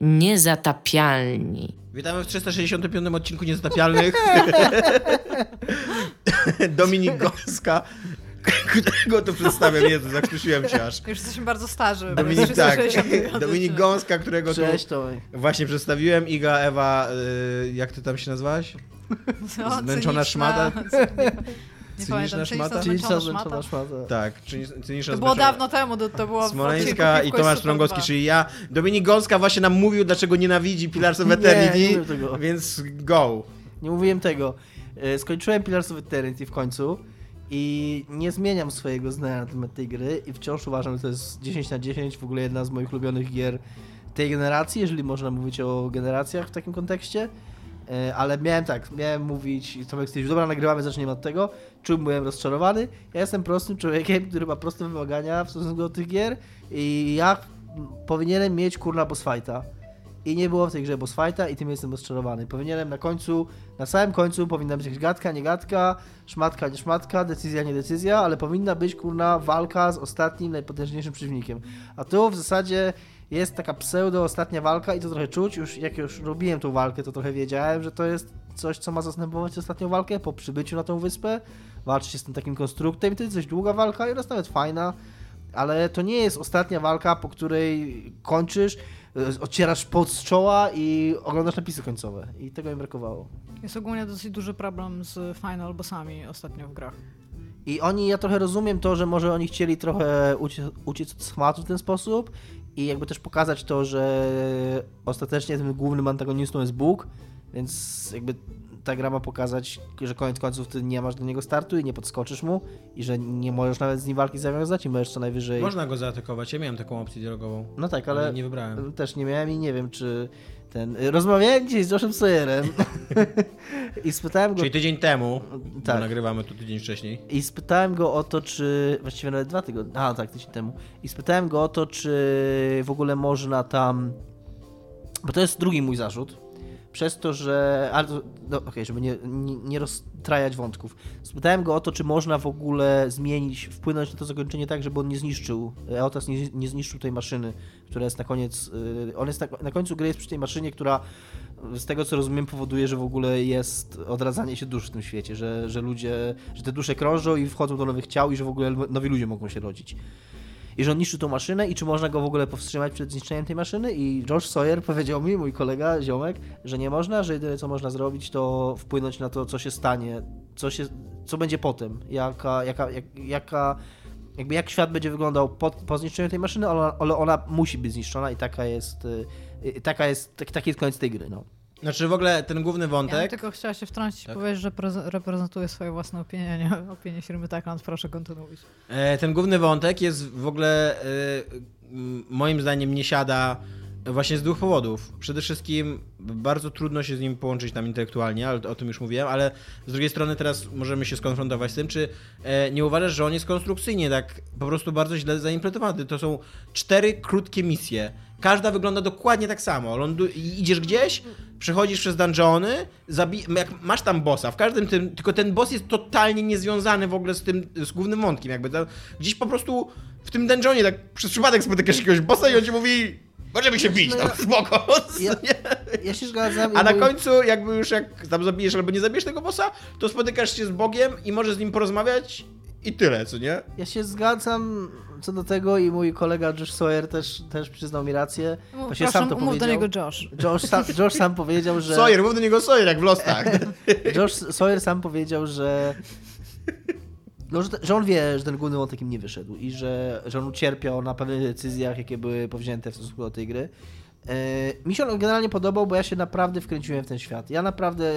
Niezatapialni. Witamy w 365 odcinku Niezatapialnych. Dominik Gąska, którego tu przedstawiam. Jezu, zakrztusiłem się aż. Już jesteśmy bardzo starzy. Dominik, tak. Dominik Gąska, którego Cześć, tu Tomek. właśnie przedstawiłem. Iga, Ewa, y, jak ty tam się nazywałaś? No, Zmęczona szmata? Cyniczna pamiętam, szmata? Czyli cyniczna szmata. szmata. Tak, cyniczna To było dawno temu, to, to było w Smoleńska i Tomasz Trągowski, 2. czyli ja. Dominik Gąska właśnie nam mówił, dlaczego nienawidzi Pillars of Nie, Eternity, nie tego. więc go. Nie mówiłem tego. E, Skończyłem Pillars of Eternity w końcu i nie zmieniam swojego zdania na temat tej gry i wciąż uważam, że to jest 10 na 10, w ogóle jedna z moich ulubionych gier tej generacji, jeżeli można mówić o generacjach w takim kontekście. E, Ale miałem tak, miałem mówić, Tomek stwierdził, dobra, nagrywamy, zaczniemy od tego. Czym byłem rozczarowany? Ja jestem prostym człowiekiem, który ma proste wymagania w stosunku do tych gier i ja powinienem mieć kurna boss fighta. I nie było w tej grze boss fighta i tym jestem rozczarowany. Powinienem na końcu, na samym końcu powinna być jakaś gadka, nie gadka, szmatka, nie szmatka, decyzja, nie decyzja, ale powinna być kurna walka z ostatnim, najpotężniejszym przeciwnikiem. A tu w zasadzie jest taka pseudo ostatnia walka i to trochę czuć, już jak już robiłem tą walkę, to trochę wiedziałem, że to jest coś, co ma zastępować ostatnią walkę po przybyciu na tą wyspę. Walczy się z tym takim konstruktem i to jest dość długa walka i ona jest nawet fajna, ale to nie jest ostatnia walka, po której kończysz, y, ocierasz pot z czoła i oglądasz napisy końcowe. I tego mi brakowało. Jest ogólnie dosyć duży problem z final bossami ostatnio w grach. I oni, ja trochę rozumiem to, że może oni chcieli trochę uciec, uciec od schmatu w ten sposób i jakby też pokazać to, że ostatecznie tym głównym antagonistą jest Bóg, więc jakby ta gra ma pokazać, że koniec końców ty nie masz do niego startu i nie podskoczysz mu i że nie możesz nawet z nim walki zawiązać i możesz co najwyżej... Można go zaatakować, ja miałem taką opcję dialogową. No tak, Ale ale nie wybrałem. też nie miałem i nie wiem, czy ten... Rozmawiałem dzisiaj z Joshem Sawyerem i spytałem go... Czyli tydzień temu, Tak. nagrywamy to tydzień wcześniej. I spytałem go o to, czy. Właściwie nawet dwa tygodnie. A, tak, tydzień temu. I spytałem go o to, czy w ogóle można tam. Bo to jest drugi mój zarzut. Przez to, że. Ale no, okej, żeby nie, nie, nie roztrajać wątków. Spytałem go o to, czy można w ogóle zmienić, wpłynąć na to zakończenie tak, żeby on nie zniszczył. Eotas nie, nie zniszczył tej maszyny, która jest na koniec. y, On jest na, na końcu gry jest przy tej maszynie, która z tego co rozumiem powoduje, że w ogóle jest odradzanie się dusz w tym świecie, że, że ludzie, że te dusze krążą i wchodzą do nowych ciał i że w ogóle nowi ludzie mogą się rodzić. I że on niszczy tą maszynę i czy można go w ogóle powstrzymać przed zniszczeniem tej maszyny i Josh Sawyer powiedział mi, mój kolega, ziomek, że nie można, że jedyne co można zrobić to wpłynąć na to, co się stanie, co, się, co będzie potem, jaka, jaka, jak, jaka jakby jak świat będzie wyglądał po, po zniszczeniu tej maszyny, ale ona, ona musi być zniszczona i taka jest, y, y, taka jest, taki, taki jest koniec tej gry, no. Znaczy w ogóle ten główny Ja wątek. tylko chciała się wtrącić i Tak. powiedzieć, że preze- reprezentuję swoje własne opinie, nie opinię firmy Techland. Proszę kontynuować. E, ten główny wątek jest w ogóle e, moim zdaniem nie siada właśnie z dwóch powodów. Przede wszystkim bardzo trudno się z nim połączyć tam intelektualnie, ale o tym już mówiłem, ale z drugiej strony teraz możemy się skonfrontować z tym, czy e, nie uważasz, że on jest konstrukcyjnie tak po prostu bardzo źle zaimplementowany. To są cztery krótkie misje. Każda wygląda dokładnie tak samo. Lądu idziesz gdzieś, przechodzisz przez dungeony, zabi- jak masz tam bossa, w każdym tym, tylko ten boss jest totalnie niezwiązany w ogóle z tym, z głównym wątkiem, jakby tam, gdzieś po prostu w tym dungeonie tak przez przypadek spotykasz jakiegoś bossa i on ci mówi możemy się bić, No tam ja- spoko. Ja, ja się zgadzam. A na mój- końcu jakby już jak tam zabijesz albo nie zabijesz tego bossa, to spotykasz się z Bogiem i możesz z nim porozmawiać i tyle, co nie? Ja się zgadzam co do tego i mój kolega Josh Sawyer też, też przyznał mi rację. Mów, Właśnie proszę, sam to umów do powiedział. niego Josh. Josh sam, Josh sam powiedział, że. Sawyer, mów do niego Sawyer jak w Lostach. Josh Sawyer sam powiedział, że. No, że, że on wie, że ten główny wątek im nie wyszedł i że, że on ucierpiał na pewnych decyzjach, jakie były powzięte w stosunku do tej gry. E, Mi się on generalnie podobał, bo ja się naprawdę wkręciłem w ten świat. Ja naprawdę.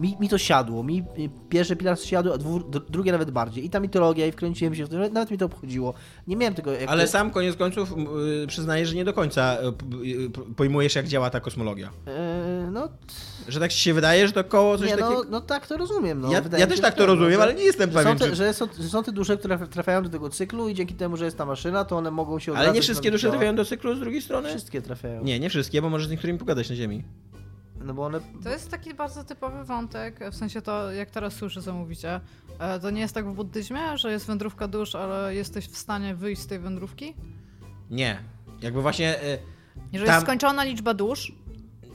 Mi, mi to siadło. Mi pierwsze Pillars siadło, a dwu, dru- drugie nawet bardziej. I ta mitologia, i wkręciłem się w to. Nawet mi to obchodziło. Nie miałem tego. Ale sam koniec końców przyznaję, że nie do końca pojmujesz jak działa ta kosmologia. E, No, Że tak ci się wydaje, że to koło coś nie, no, takiego... no tak to rozumiem. No. Ja- ja też tak to rozumiem, że- ale nie jestem że są pewien, te, czy- że, są, że są te dusze, które trafiają do tego cyklu i dzięki temu, że jest ta maszyna, to one mogą się Ale nie wszystkie dusze ciała. trafiają do cyklu z drugiej strony? Wszystkie trafiają. Nie, nie wszystkie, bo możesz z niektórymi pogadać na ziemi. No bo one... To jest taki bardzo typowy wątek, w sensie to, jak teraz słyszę, co mówicie. E, To nie jest tak w buddyzmie, że jest wędrówka dusz, ale jesteś w stanie wyjść z tej wędrówki? Nie. Jakby właśnie y, Jeżeli Tam- jest skończona liczba dusz,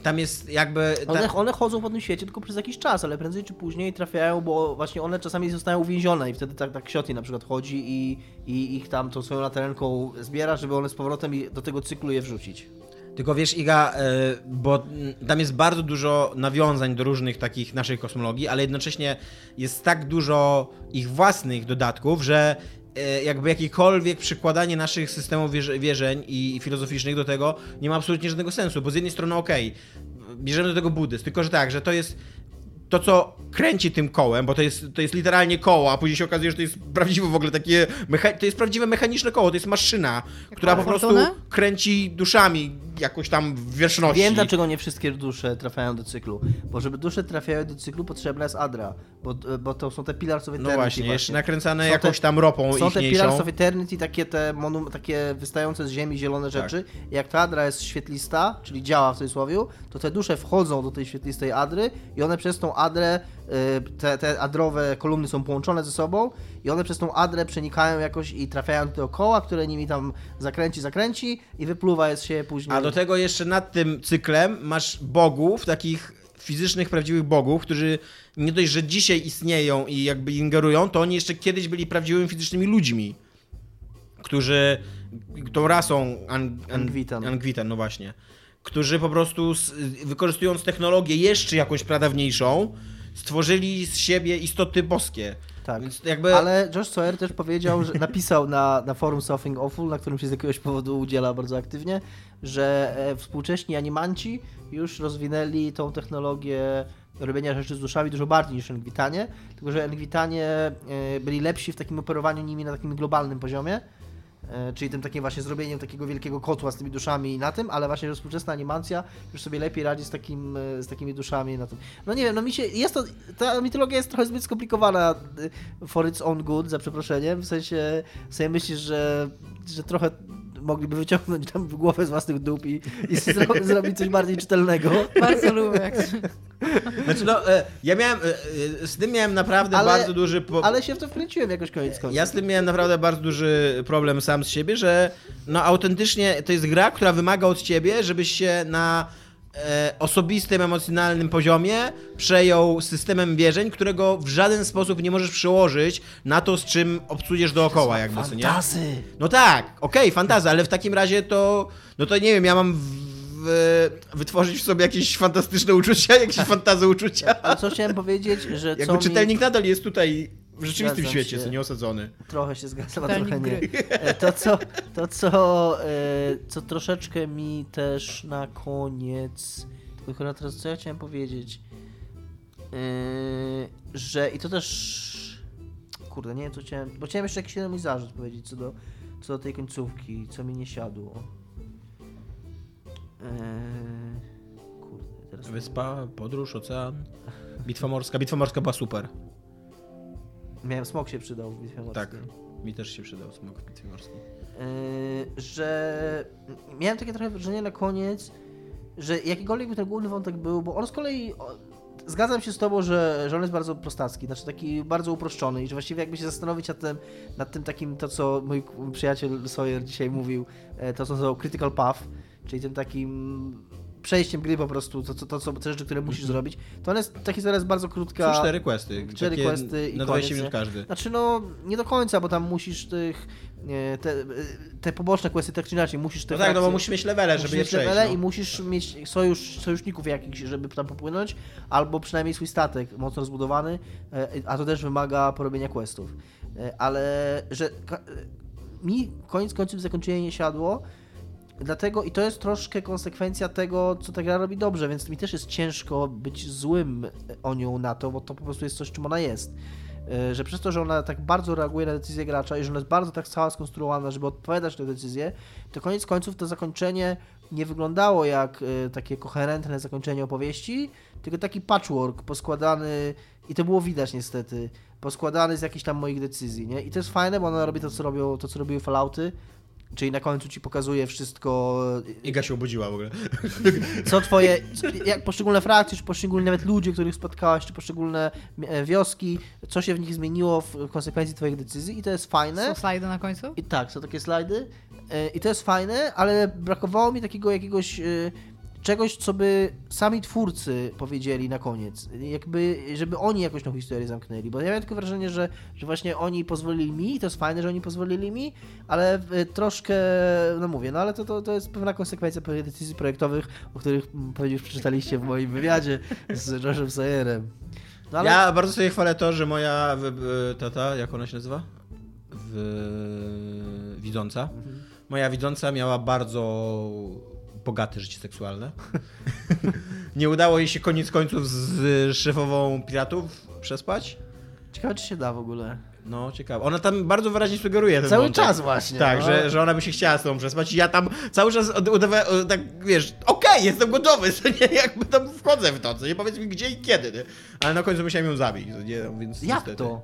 Tam jest jakby... Ta... One, one chodzą po tym świecie tylko przez jakiś czas, ale prędzej czy później trafiają, bo właśnie one czasami zostają uwięzione i wtedy tak, tak Xioti na przykład chodzi i, i ich tam tą swoją latarenką zbiera, żeby one z powrotem i- do tego cyklu je wrzucić. Tylko wiesz, Iga, e, bo tam jest bardzo dużo nawiązań do różnych takich naszych kosmologii, ale jednocześnie jest tak dużo ich własnych dodatków, że e, jakby jakiekolwiek przykładanie naszych systemów wierze- wierzeń i filozoficznych do tego nie ma absolutnie żadnego sensu, bo z jednej strony okej, bierzemy do tego buddyzm, tylko że tak, że to jest to, co kręci tym kołem, bo to jest, to jest literalnie koło, a później się okazuje, że to jest prawdziwe w ogóle takie, mecha- to jest prawdziwe mechaniczne koło, to jest maszyna, która po prostu kręci duszami jakoś tam w wierzchności. Wiem, dlaczego nie wszystkie dusze trafiają do cyklu. Bo żeby dusze trafiały do cyklu, potrzebna jest Adra. Bo, bo to są te Pillars of No Eternity. właśnie, jeszcze nakręcane Są jakąś te- tam ropą Są te. Pillars of Eternity, takie te monum, takie wystające z ziemi zielone Tak. rzeczy. Jak ta Adra jest świetlista, czyli działa w cudzysłowie, to te dusze wchodzą do tej świetlistej Adry i one przez tą Adrę, y, te, te adrowe kolumny są połączone ze sobą i one przez tą Adrę przenikają jakoś i trafiają do koła, które nimi tam zakręci, zakręci i wypluwa jest się później. A do tego jeszcze nad tym cyklem masz bogów, takich fizycznych, prawdziwych bogów, którzy nie dość, że dzisiaj istnieją i jakby ingerują, to oni jeszcze kiedyś byli prawdziwymi fizycznymi ludźmi, którzy tą rasą An, An, Angwitan. Angwitan, no właśnie, którzy po prostu wykorzystując technologię jeszcze jakąś pradawniejszą, stworzyli z siebie istoty boskie. Tak. Jakby... Ale Josh Sawyer też powiedział, że napisał na, na forum Something Awful, na którym się z jakiegoś powodu udziela bardzo aktywnie, że e, współcześni animanci już rozwinęli tą technologię robienia rzeczy z duszami dużo bardziej niż Engwitanie, tylko że Engwitanie e, byli lepsi w takim operowaniu nimi na takim globalnym poziomie, czyli tym takim właśnie zrobieniem takiego wielkiego kotła z tymi duszami i na tym, ale właśnie współczesna animacja już sobie lepiej radzi z, takim, e, z takimi duszami na tym. No nie wiem, no mi się, jest to, ta mitologia jest trochę zbyt skomplikowana y, for its own good, za przeproszeniem, w sensie sobie myślisz, że, że trochę mogliby wyciągnąć tam głowę z własnych dup i, i zro, zrobić coś bardziej czytelnego. bardzo lubię. Jak... Znaczy no, e, ja miałem, e, e, z tym miałem naprawdę Ale- bardzo duży... Po... Ale się w to wkręciłem jakoś koniec końców. Ja z tym miałem naprawdę bardzo duży problem sam z siebie, że no autentycznie to jest gra, która wymaga od ciebie, żebyś się na e, osobistym, emocjonalnym poziomie przejął systemem wierzeń, którego w żaden sposób nie możesz przełożyć na to, z czym obcujesz dookoła, jakby, co nie? Fantazy! No tak, okej, fantaza, ale w takim razie to, no to nie wiem, ja mam wytworzyć w sobie jakieś fantastyczne uczucia, jakieś fantazy uczucia. Ale co chciałem powiedzieć, że Jakby mi... czytelnik nadal jest tutaj w rzeczywistym Zgadzam świecie, się. co nie osadzony. Trochę się zgadzam, a trochę nie. E, To co, to co, e, co troszeczkę mi też na koniec, tylko na teraz co ja chciałem powiedzieć, E, że i to też, kurde, nie wiem co chciałem, bo chciałem jeszcze jakiś jeden mój zarzut powiedzieć co do, co do tej końcówki, co mi nie siadło. E, Kurde, teraz... Wyspa, podróż, ocean, bitwa morska. Bitwa morska była super. Miałem, smok się przydał w bitwie Tak, morskiej. mi też się przydał smok w bitwie morskiej. Yy, że miałem takie trochę wrażenie na koniec, że jakikolwiek by ten główny wątek był, bo on z kolei zgadzam się z tobą, że, że on jest bardzo prostacki, znaczy taki bardzo uproszczony i że właściwie jakby się zastanowić nad tym, nad tym takim, to co mój przyjaciel Sawyer dzisiaj mówił, e, to co nazywał critical path, czyli tym takim przejściem gry po prostu, to, to, to, co, te rzeczy, które musisz zrobić, to on jest, ta historia jest bardzo krótka. Są cztery questy. cztery questy i Na koniec, 20 minut każdy. Znaczy no, nie do końca, bo tam musisz tych, te, te poboczne questy tak czy inaczej, musisz te No tak, no bo musisz mieć levele, musisz żeby je mieć przejść. levele no. i musisz mieć sojusz, sojuszników jakichś, żeby tam popłynąć, albo przynajmniej swój statek mocno rozbudowany, e, a to też wymaga porobienia questów. E, Ale, że e, mi koniec końców zakończenie nie siadło, Dlatego i to jest troszkę konsekwencja tego, co ta gra robi dobrze, więc mi też jest ciężko być złym o nią na to, bo to po prostu jest coś, czym ona jest. E, Że przez to, że ona tak bardzo reaguje na decyzję gracza i że ona jest bardzo tak cała skonstruowana, żeby odpowiadać na decyzje, to koniec końców to zakończenie nie wyglądało jak e, takie koherentne zakończenie opowieści, tylko taki patchwork poskładany i to było widać niestety, poskładany z jakichś tam moich decyzji, nie? I to jest fajne, bo ona robi to, co robią, to, co robiły Fallouty, czyli na końcu ci pokazuje wszystko, Iga się obudziła w ogóle. co twoje, jak poszczególne frakcje, czy poszczególni nawet ludzie, których spotkałaś, czy poszczególne e, wioski, co się w nich zmieniło w konsekwencji twoich decyzji i to jest fajne. Są slajdy na końcu? I tak, są takie slajdy e, i to jest fajne, ale brakowało mi takiego jakiegoś e, czegoś, co by sami twórcy powiedzieli na koniec. Jakby, żeby oni jakoś tą historię zamknęli. Bo ja miałem tylko wrażenie, że, że właśnie oni pozwolili mi, i to jest fajne, że oni pozwolili mi, ale e, troszkę, no mówię, no ale to, to, to jest pewna konsekwencja pewnych decyzji projektowych, o których mm, pewnie już przeczytaliście w moim wywiadzie z Joshem Sayerem. No ale Ja bardzo sobie chwalę to, że moja y, tata, jak ona się nazywa? W... Widząca. Moja widząca miała bardzo bogate życie seksualne. Nie udało jej się koniec końców z szefową piratów przespać. ciekawe, czy się da w ogóle. No, ciekawe. Ona tam bardzo wyraźnie sugeruje ten Cały wątek. czas właśnie. Tak, no. że, że ona by się chciała z tobą przespać i ja tam cały czas udawałem, tak wiesz, okej, jestem gotowy, co nie, jakby tam wchodzę w to, co nie, powiedz mi gdzie i kiedy, nie? Ale na końcu musiałem ją zabić, co nie, no, więc Jak niestety. to?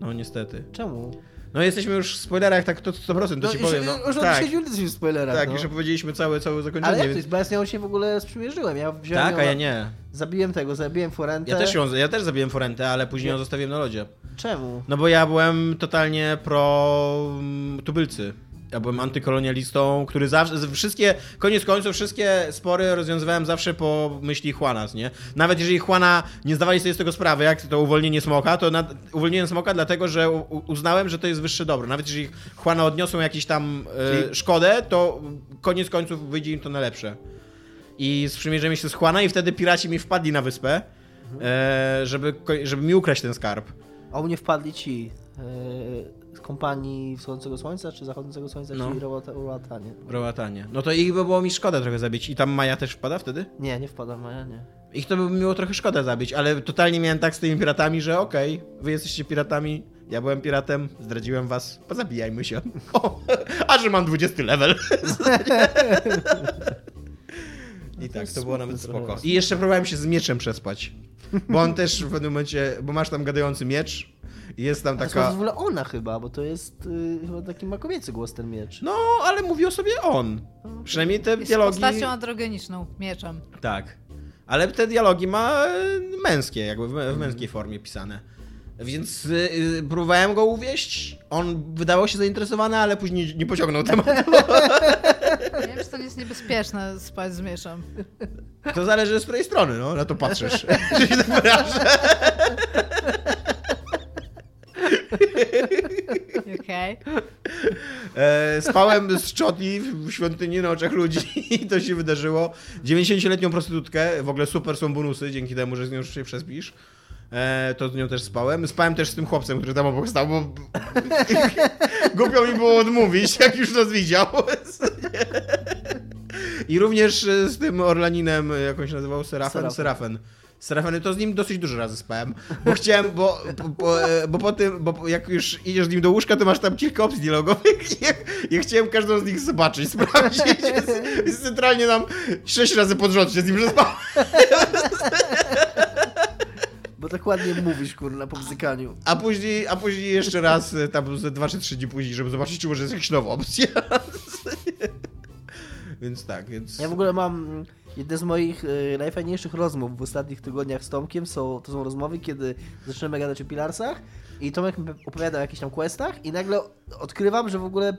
No niestety. Czemu? No jesteśmy już w spoilerach, tak to 100%, to ci już, powiem, no. już od tak, 10 minut w spoilerach. tak, no. już opowiedzieliśmy całe, całe zakończenie, Ale jak to jest? Bo ja z nią się w ogóle sprzymierzyłem. Ja wziąłem Tak, ją a ja nie. Zabiłem tego, zabiłem Forentę. Ja też ją, ja też zabiłem Forentę, ale później ją Nie. zostawiłem na lodzie. Czemu? No bo ja byłem totalnie pro mm, tubylcy. Ja byłem antykolonialistą, który zawsze, wszystkie, koniec końców, wszystkie spory rozwiązywałem zawsze po myśli Juanas, nie? Nawet jeżeli Juana nie zdawali sobie z tego sprawy, jak to uwolnienie smoka, to nad, uwolniłem smoka dlatego, że uznałem, że to jest wyższe dobro. Nawet jeżeli Juana odniosą jakieś tam e, szkodę, to koniec końców wyjdzie im to na lepsze. I sprzymierzyłem się z Juana i wtedy piraci mi wpadli na wyspę, e, żeby, żeby mi ukraść ten skarb. A u mnie wpadli ci z kompanii wschodzącego słońca, czy zachodzącego słońca, No. czyli Rowatanie. Rołatanie. No to ich by było mi szkoda trochę zabić. I tam Maja też wpada wtedy? Nie, nie wpadam, a ja nie. Ich to by było trochę szkoda zabić, ale totalnie miałem tak z tymi piratami, że okej, wy jesteście piratami, ja byłem piratem, zdradziłem was, pozabijajmy się. O, a że mam 20 level. I tak, to było nawet spoko. I jeszcze próbowałem się z mieczem przespać. Bo on też w pewnym momencie, bo masz tam gadający miecz jest tam A to jest taka... w ogóle ona chyba, bo to jest yy, chyba taki ma kobiecy głos ten miecz. No, ale mówi o sobie on. Przynajmniej te Jest dialogi... postacią androgeniczną, mieczem. Tak. Ale te dialogi ma e, męskie, jakby w, w męskiej formie pisane. Więc y, y, próbowałem go uwieść. On wydawał się zainteresowany, ale później nie pociągnął tematu. Nie wiem, czy to nie jest niebezpieczne spać z mieczem. To zależy z której strony, no, na to patrzysz. Że się wyrażę. Okej. E, spałem z czotli w świątyni na oczach ludzi i to się wydarzyło. 90-letnią prostytutkę, w ogóle super są bonusy dzięki temu, że z nią się przespisz. E, to z nią też spałem. Spałem też z tym chłopcem, który tam obok stał, bo głupio mi było odmówić, jak już nas widział. I również z tym Orlaninem, jak on się nazywał? Serafen? Serafen. Serafen. Serafen, to z nim dosyć dużo razy spałem, bo chciałem, bo, bo, bo, e, bo po tym, bo jak już idziesz z nim do łóżka, to masz tam kilka opcji dialogowych i ja, ja chciałem każdą z nich zobaczyć, sprawdzić, więc, centralnie tam sześć razy pod rząd się z nim przespałem. Bo tak ładnie mówisz, kurna, po bzykaniu. A później, a później jeszcze raz, e, tam ze dwa czy trzy dni później, żeby zobaczyć, czy może jest jakaś nowa opcja. Więc tak, więc... Ja w ogóle mam jedne z moich y, najfajniejszych rozmów w ostatnich tygodniach z Tomkiem. Są, to są rozmowy, kiedy zaczynamy gadać o Pilarsach i Tomek mi opowiada o jakichś tam questach i nagle odkrywam, że w ogóle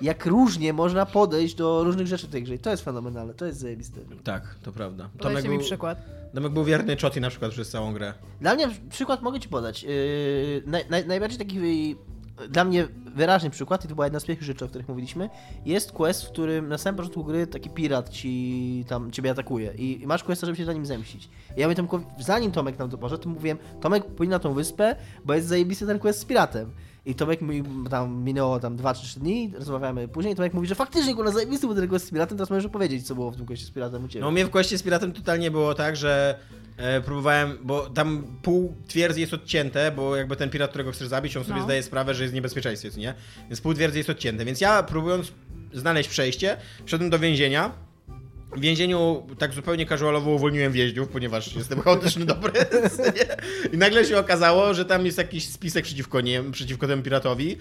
jak różnie można podejść do różnych rzeczy w tej grze. I to jest fenomenalne, to jest zajebiste. Tak, to prawda. Tomek Podajcie mi był, przykład. Tomek był wierny Choti na przykład przez całą grę. Dla mnie przykład mogę ci podać. Yy, naj, naj, najbardziej taki dla mnie wyraźny przykład, i to była jedna z pierwszych rzeczy, o których mówiliśmy, jest quest, w którym na samym początku gry taki pirat ci tam ciebie atakuje i, masz questa, żeby się na nim zemścić. I ja mówię Tomkowi, zanim Tomek nam to poszedł, to mówiłem, Tomek pójdź na tą wyspę, bo jest zajebisty ten quest z piratem. I Tomek mi tam minęło tam 2 czy 3 dni, rozmawiamy później i Tomek mówi, że faktycznie kurwa zajebisty był ten quest z piratem, teraz możesz opowiedzieć, co było w tym questie z piratem u ciebie. No mnie w Questie z Piratem totalnie było tak, że e, próbowałem, bo tam pół twierdzy jest odcięte, bo jakby ten pirat, którego chcesz zabić, on sobie No. zdaje sprawę, że jest w niebezpieczeństwie, co nie? Więc pół twierdzy jest odcięte. Więc ja próbując znaleźć przejście, wszedłem do więzienia. W więzieniu tak zupełnie casualowo uwolniłem więźniów, ponieważ jestem chaotyczny dobry. I nagle się okazało, że tam jest jakiś spisek przeciwko, nie, przeciwko temu piratowi.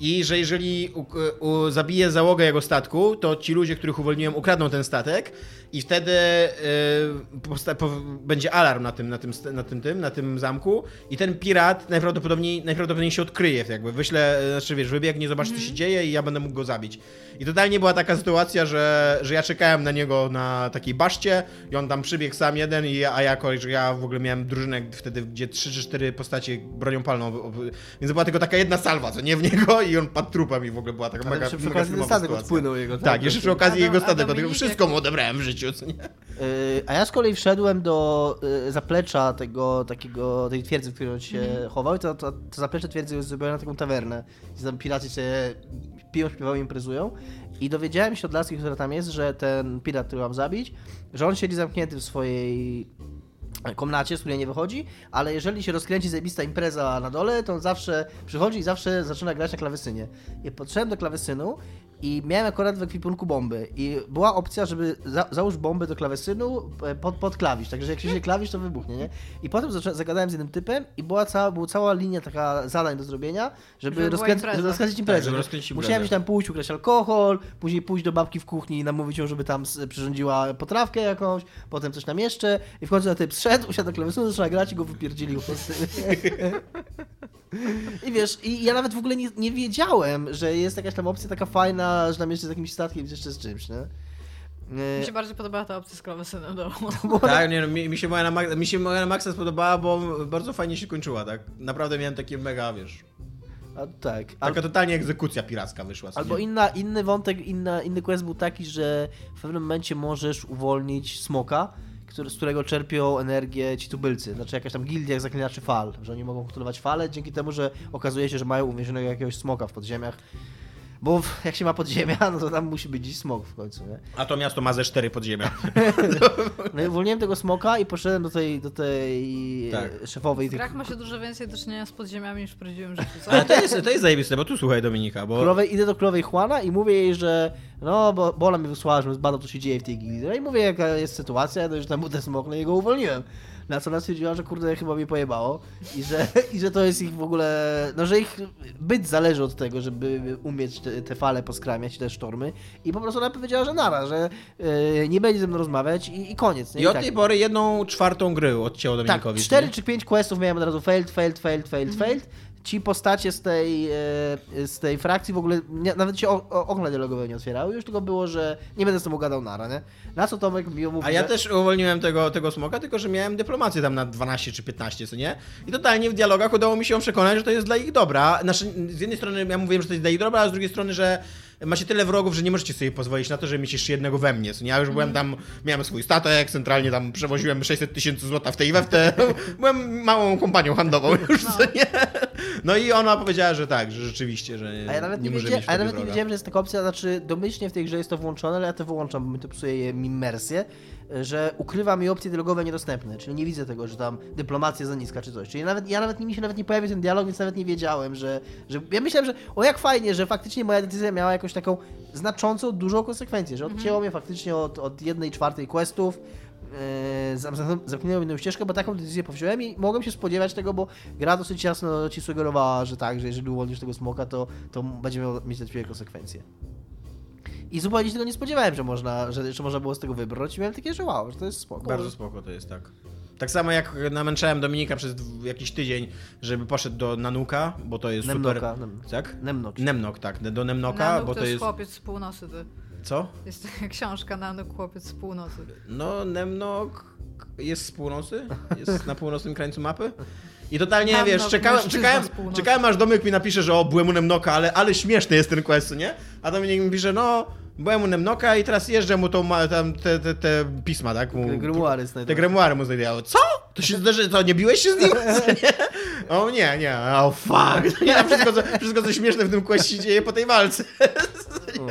I że jeżeli u, u, zabije załogę jego statku, to ci ludzie, których uwolniłem, ukradną ten statek i wtedy y, po, będzie alarm na tym, na, tym, na, tym, tym, na tym zamku i ten pirat najprawdopodobniej, najprawdopodobniej się odkryje, jakby wyślę, y, znaczy wiesz, wybiegnie, zobaczy co się dzieje i ja będę mógł go zabić. I totalnie była taka sytuacja, że, że ja czekałem na niego na takiej baszcie i on tam przybiegł sam jeden, i, ja- a jako, że ja w ogóle miałem drużynę wtedy, gdzie trzy czy cztery postacie bronią palną, więc była tylko taka jedna salwa, co nie w niego i on padł trupem i w ogóle była taka mega, jeszcze przy mega filmowa statek sytuacja. odpłynął jego. Tak, jeszcze przy okazji A jego statek, bo Dominik wszystko jak- mu odebrałem w życiu, co nie? Yy, A ja z kolei wszedłem do y, zaplecza tego takiego, tej twierdzy, w której on się chował i to, to, to zaplecze twierdzy jest zrobione na taką tawernę. Gdzie tam piraci się piją, śpiewają, imprezują. I dowiedziałem się od laski, która tam jest, że ten pirat, który mam zabić, że on siedzi zamknięty w swojej komnacie, z której nie wychodzi, ale jeżeli się rozkręci zajebista impreza na dole, to on zawsze przychodzi i zawsze zaczyna grać na klawesynie. I podszedłem do klawesynu i miałem akurat w ekwipunku bomby i była opcja, żeby za, załóż bombę do klawesynu e, pod, pod klawisz, także jak się się klawisz, to wybuchnie, nie? I potem zaczę, zagadałem z jednym typem i była cała, była cała linia taka zadań do zrobienia, żeby, Żeby była rozkręc- impreza. żeby rozkręcić imprezę. Tak, żeby Musiałem gdzieś tam pójść, ukraść alkohol, później pójść do babki w kuchni i namówić ją, żeby tam przyrządziła potrawkę jakąś, potem coś tam jeszcze i w końcu na typ zszedł, usiadł do klawiatury, zaczął grać i go wypierdzielił. I wiesz, i ja nawet w ogóle nie, nie wiedziałem, że jest jakaś tam opcja taka fajna, że tam jeszcze z jakimś statkiem, jeszcze z czymś, nie? Mi się bardziej podobała ta opcja z klawesynem do Tak, nie, no, mi, mi, się moja na, mi się moja na Maxa spodobała, bo bardzo fajnie się kończyła, tak? Naprawdę miałem takie mega, wiesz, A, tak. Al, taka totalnie egzekucja piracka wyszła. albo inna, inny wątek, inna, inny quest był taki, że w pewnym momencie możesz uwolnić smoka, który, z którego czerpią energię ci tubylcy. Znaczy jakaś tam gildia jak zaklinaczy fal, że oni mogą kontrolować fale dzięki temu, że okazuje się, że mają uwięzionego jakiegoś smoka w podziemiach. Bo jak się ma podziemia, no to tam musi być gdzieś smok w końcu, nie? A to miasto ma ze cztery podziemia. No i uwolniłem tego smoka i poszedłem do tej, do tej Tak. szefowej W grach ma się dużo więcej do czynienia z podziemiami niż w prawdziwym życiu, co? Ale to jest, to jest zajebiste, bo tu słuchaj Dominika, bo... królowej, idę do królowej Juana i mówię jej, że no, bo, bo ona mi wysłała, żebym zbadał, co się dzieje w tej gildii. No i mówię, jaka jest sytuacja, no, że tam był ten smok, no i go uwolniłem. Na co ona stwierdziła, że kurde, chyba mi pojebało i że, i że to jest ich w ogóle, no, że ich byt zależy od tego, żeby umieć te, te fale poskramiać, te sztormy i po prostu ona powiedziała, że nara, że e, nie będzie ze mną rozmawiać i, i koniec. nie? I od tak. tej pory jedną czwartą gry odcięło Tak, Dominikowi. cztery nie? czy pięć questów miałem od razu failed, failed, failed, failed, failed. Ci postacie z tej, e, z tej frakcji w ogóle nie, nawet się o- o- okna dialogowe nie otwierały, już tylko było, że nie będę z tobą gadał nara, nie? Na co Tomek mi mówi, A ja że... też uwolniłem tego, tego smoka, tylko że miałem dyplomację tam na 12 czy 15, co nie? I totalnie w dialogach udało mi się ją przekonać, że to jest dla ich dobra. Znaczy, z jednej strony ja mówiłem, że to jest dla ich dobra, a z drugiej strony, że macie tyle wrogów, że nie możecie sobie pozwolić na to, żeby mieć jeszcze jednego we mnie. Nie? Ja już byłem tam, miałem swój statek, centralnie tam przewoziłem 600 tysięcy złota w tej we w te. Byłem małą kompanią handlową już, co nie? No i ona powiedziała, że tak, że rzeczywiście, że A ja nawet nie, może wiedzia- mieć a ja nawet nie wiedziałem, że jest taka opcja, znaczy domyślnie w tej grze jest to włączone, ale ja to wyłączam, bo mi to psuje mi immersję, że ukrywa mi opcje dialogowe niedostępne, czyli nie widzę tego, że tam dyplomacja za niska czy coś. Czyli nawet, ja nawet mi się nawet nie pojawił ten dialog, więc nawet nie wiedziałem, że, że ja myślałem, że o jak fajnie, że faktycznie moja decyzja miała jakąś taką znaczącą, dużą konsekwencję, że odcięło mnie faktycznie od, od jednej czwartej questów, zam- zamknęło inną ścieżkę, bo taką decyzję powziąłem i mogłem się spodziewać tego, bo gra dosyć jasno ci sugerowała, że tak, że jeżeli uwolnisz tego smoka, to, to będzie miał mieć dla ciebie konsekwencje. I zupełnie się tego nie spodziewałem, że można, że, że można było z tego wybrać i miałem takie, że wow, że to jest spoko. Bardzo spoko to jest, tak. Tak samo jak namęczałem Dominika przez jakiś tydzień, żeby poszedł do Nanuka, bo to jest Nemnoka, super... Nem- Tak? Nemnok. Nemnok, tak, do Nemnoka, Nanuk bo to to jest chłopiec z północy, ty. Co? Jest książka Nanuk, chłopiec z północy. No, Nemnok jest z północy, jest na północnym krańcu mapy. I totalnie, Nemnok, wiesz, czekałem, mężczyzna czekałem, północy. czekałem aż Domek mi napisze, że o, byłem u Nemnoka, ale, ale śmieszny jest ten quest, nie? A Dominik mi pisze, no, byłem u Nemnoka i teraz jeżdżę mu tą, tam, te, te, te pisma, tak? Mu, Te znajdują. grimoire mu znajdowały. Co? To się zdarzy, co, nie biłeś się z nim? O nie, nie, oh fuck. Nie, wszystko, co, wszystko, co śmieszne w tym questie dzieje po tej walce. O.